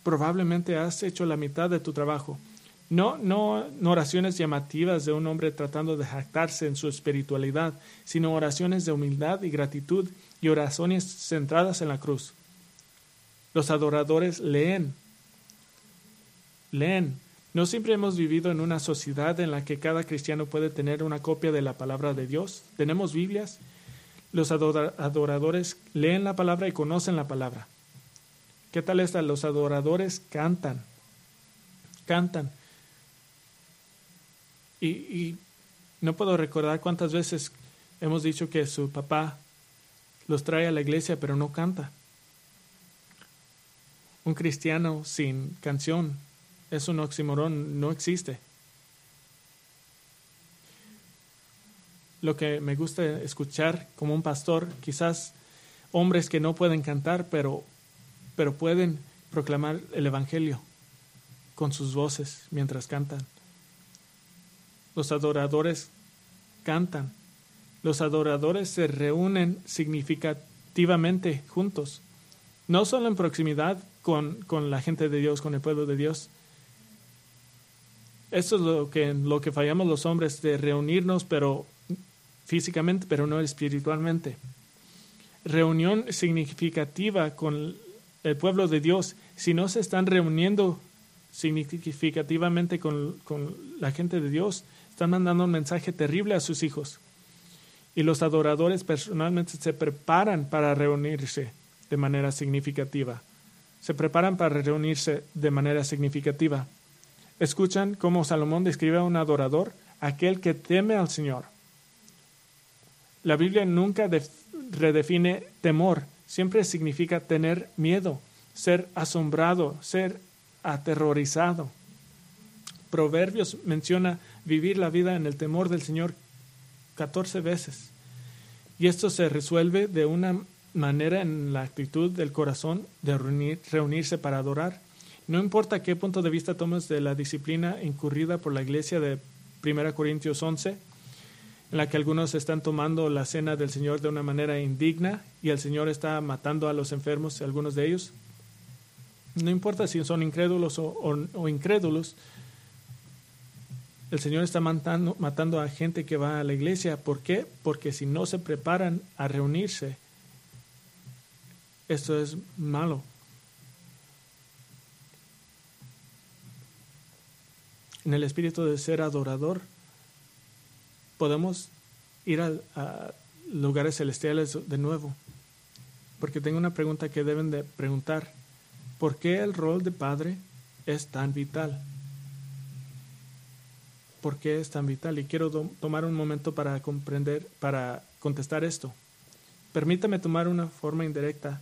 probablemente has hecho la mitad de tu trabajo no, no, oraciones llamativas de un hombre tratando de jactarse en su espiritualidad, sino oraciones de humildad y gratitud y oraciones centradas en la cruz. Los adoradores leen, leen. No siempre hemos vivido en una sociedad en la que cada cristiano puede tener una copia de la palabra de Dios. Tenemos Biblias. Los adoradores leen la palabra y conocen la palabra. ¿Qué tal está? Los adoradores cantan, cantan. Y, no puedo recordar cuántas veces hemos dicho que su papá los trae a la iglesia pero no canta. Un cristiano sin canción es un oxímoron, no existe. Lo que me gusta escuchar como un pastor, quizás hombres que no pueden cantar, pero, pero pueden proclamar el Evangelio con sus voces mientras cantan. Los adoradores cantan. Los adoradores se reúnen significativamente juntos. No solo en proximidad con, con la gente de Dios, con el pueblo de Dios. Esto es lo que, lo que fallamos los hombres, de reunirnos, pero físicamente, pero no espiritualmente. reunión significativa con el pueblo de Dios, si no se están reuniendo significativamente con, con la gente de Dios, están mandando un mensaje terrible a sus hijos. Y los adoradores personalmente se preparan para reunirse de manera significativa. Se preparan para reunirse de manera significativa. Escuchan cómo Salomón describe a un adorador, aquel que teme al Señor. La Biblia nunca redefine temor, siempre significa tener miedo, ser asombrado, ser aterrorizado. Proverbios menciona vivir la vida en el temor del Señor 14 veces. Y esto se resuelve de una manera en la actitud del corazón de reunirse para adorar. No importa qué punto de vista tomes de la disciplina incurrida por la iglesia de 1 Corintios 11, en la que algunos están tomando la cena del Señor de una manera indigna y el Señor está matando a los enfermos, algunos de ellos. No importa si son incrédulos o, incrédulos, el Señor está matando, matando a gente que va a la iglesia. ¿Por qué? Porque si no se preparan a reunirse, esto es malo. En el espíritu de ser adorador, podemos ir a, lugares celestiales de nuevo. Porque tengo una pregunta que deben de preguntar. ¿Por qué el rol de padre es tan vital? ¿Por qué es tan vital? Y quiero tomar un momento para comprender, para contestar esto. Permítame tomar una forma indirecta.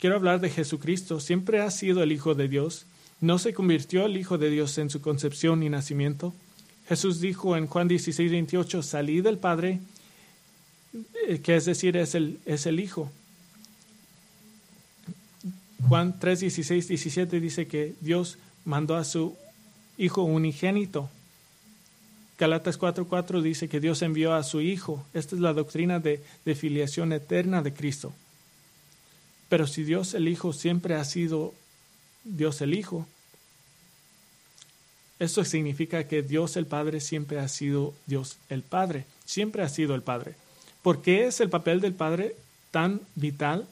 Quiero hablar de Jesucristo. Siempre ha sido el Hijo de Dios. No se convirtió el Hijo de Dios en su concepción y nacimiento. Jesús dijo en Juan 16, 28, salí del Padre, eh, que es decir, es el, es el Hijo. Juan 3, 16, 17 dice que Dios mandó a su Hijo unigénito. Galatas 4, 4 dice que Dios envió a su Hijo. Esta es la doctrina de, de filiación eterna de Cristo. Pero si Dios el Hijo siempre ha sido Dios el Hijo, esto significa que Dios el Padre siempre ha sido Dios el Padre, siempre ha sido el Padre. ¿Por qué es el papel del Padre tan vital?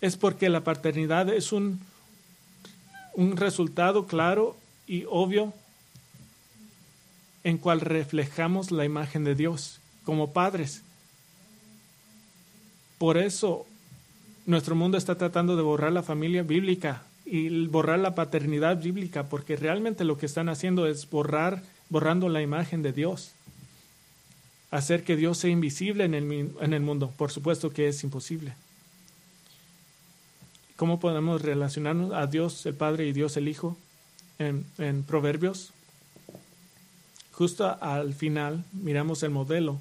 Es porque la paternidad es un, un resultado claro y obvio en cual reflejamos la imagen de Dios como padres. Por eso nuestro mundo está tratando de borrar la familia bíblica y borrar la paternidad bíblica, porque realmente lo que están haciendo es borrar, borrando la imagen de Dios. Hacer que Dios sea invisible en el, en el mundo. Por supuesto que es imposible. ¿Cómo podemos relacionarnos a Dios el Padre y Dios el Hijo en, en Proverbios? Justo al final miramos el modelo,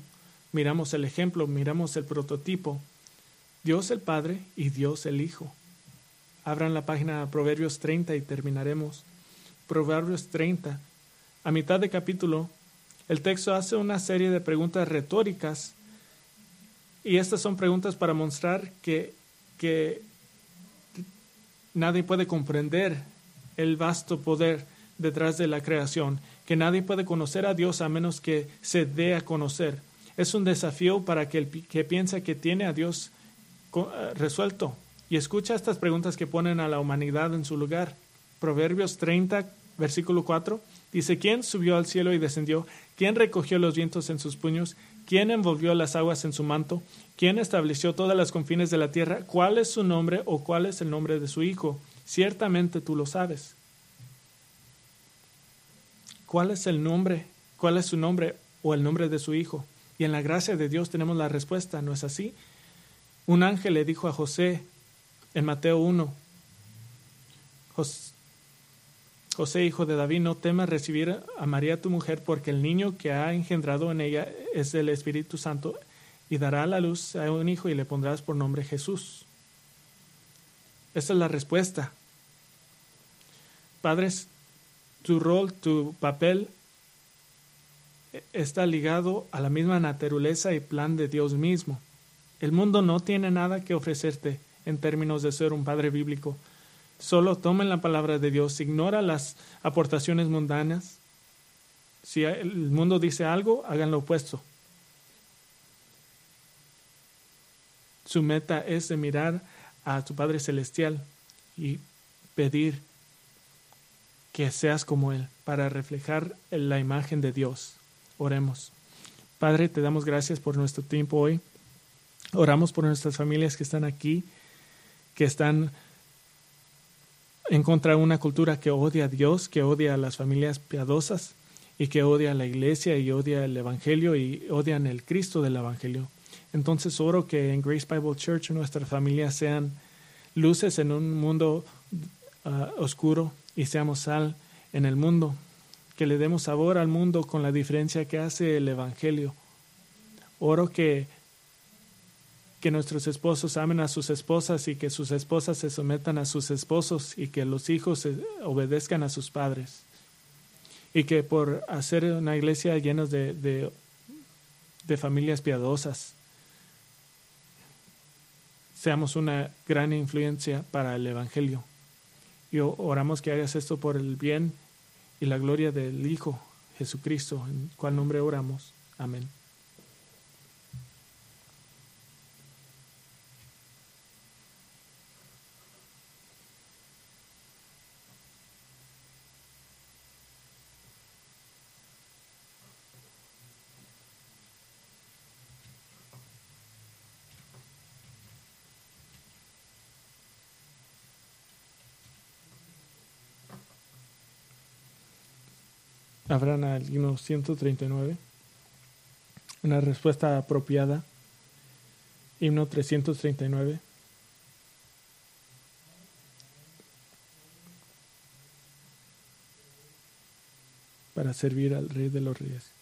miramos el ejemplo, miramos el prototipo. Dios el Padre y Dios el Hijo. Abran la página Proverbios 30 y terminaremos. Proverbios 30. A mitad de capítulo, el texto hace una serie de preguntas retóricas y estas son preguntas para mostrar que, que nadie puede comprender el vasto poder detrás de la creación, que nadie puede conocer a Dios a menos que se dé a conocer. Es un desafío para aquel que piensa que tiene a Dios eh, resuelto. Y escucha estas preguntas que ponen a la humanidad en su lugar. Proverbios 30, versículo 4, dice, ¿quién subió al cielo y descendió? ¿Quién recogió los vientos en sus puños? ¿Quién envolvió las aguas en su manto? ¿Quién estableció todas las confines de la tierra? ¿Cuál es su nombre o cuál es el nombre de su hijo? Ciertamente tú lo sabes. ¿Cuál es el nombre? ¿Cuál es su nombre o el nombre de su hijo? Y en la gracia de Dios tenemos la respuesta, ¿no es así? Un ángel le dijo a José, en Mateo 1, José, hijo de David, no temas recibir a María tu mujer, porque el niño que ha engendrado en ella es del Espíritu Santo, y dará a la luz a un hijo y le pondrás por nombre Jesús. Esa es la respuesta. Padres, tu rol, tu papel está ligado a la misma naturaleza y plan de Dios mismo. El mundo no tiene nada que ofrecerte en términos de ser un padre bíblico. Solo tomen la palabra de Dios, ignora las aportaciones mundanas. Si el mundo dice algo, hagan lo opuesto. su meta es de mirar a tu Padre Celestial y pedir que seas como Él para reflejar la imagen de Dios. Oremos. Padre, te damos gracias por nuestro tiempo hoy. Oramos por nuestras familias que están aquí, que están en contra de una cultura que odia a Dios, que odia a las familias piadosas y que odia a la iglesia y odia el Evangelio y odian el Cristo del Evangelio. Entonces oro que en Grace Bible Church nuestras familias sean luces en un mundo ah, oscuro y seamos sal en el mundo, que le demos sabor al mundo con la diferencia que hace el Evangelio. Oro que, que nuestros esposos amen a sus esposas y que sus esposas se sometan a sus esposos y que los hijos obedezcan a sus padres. Y que por hacer una iglesia llena de, de, de familias piadosas, seamos una gran influencia para el Evangelio. Y oramos que hagas esto por el bien y la gloria del Hijo Jesucristo, en cual nombre oramos. Amén. Habrán al himno 139. Una respuesta apropiada. Himno 339. Para servir al Rey de los Reyes.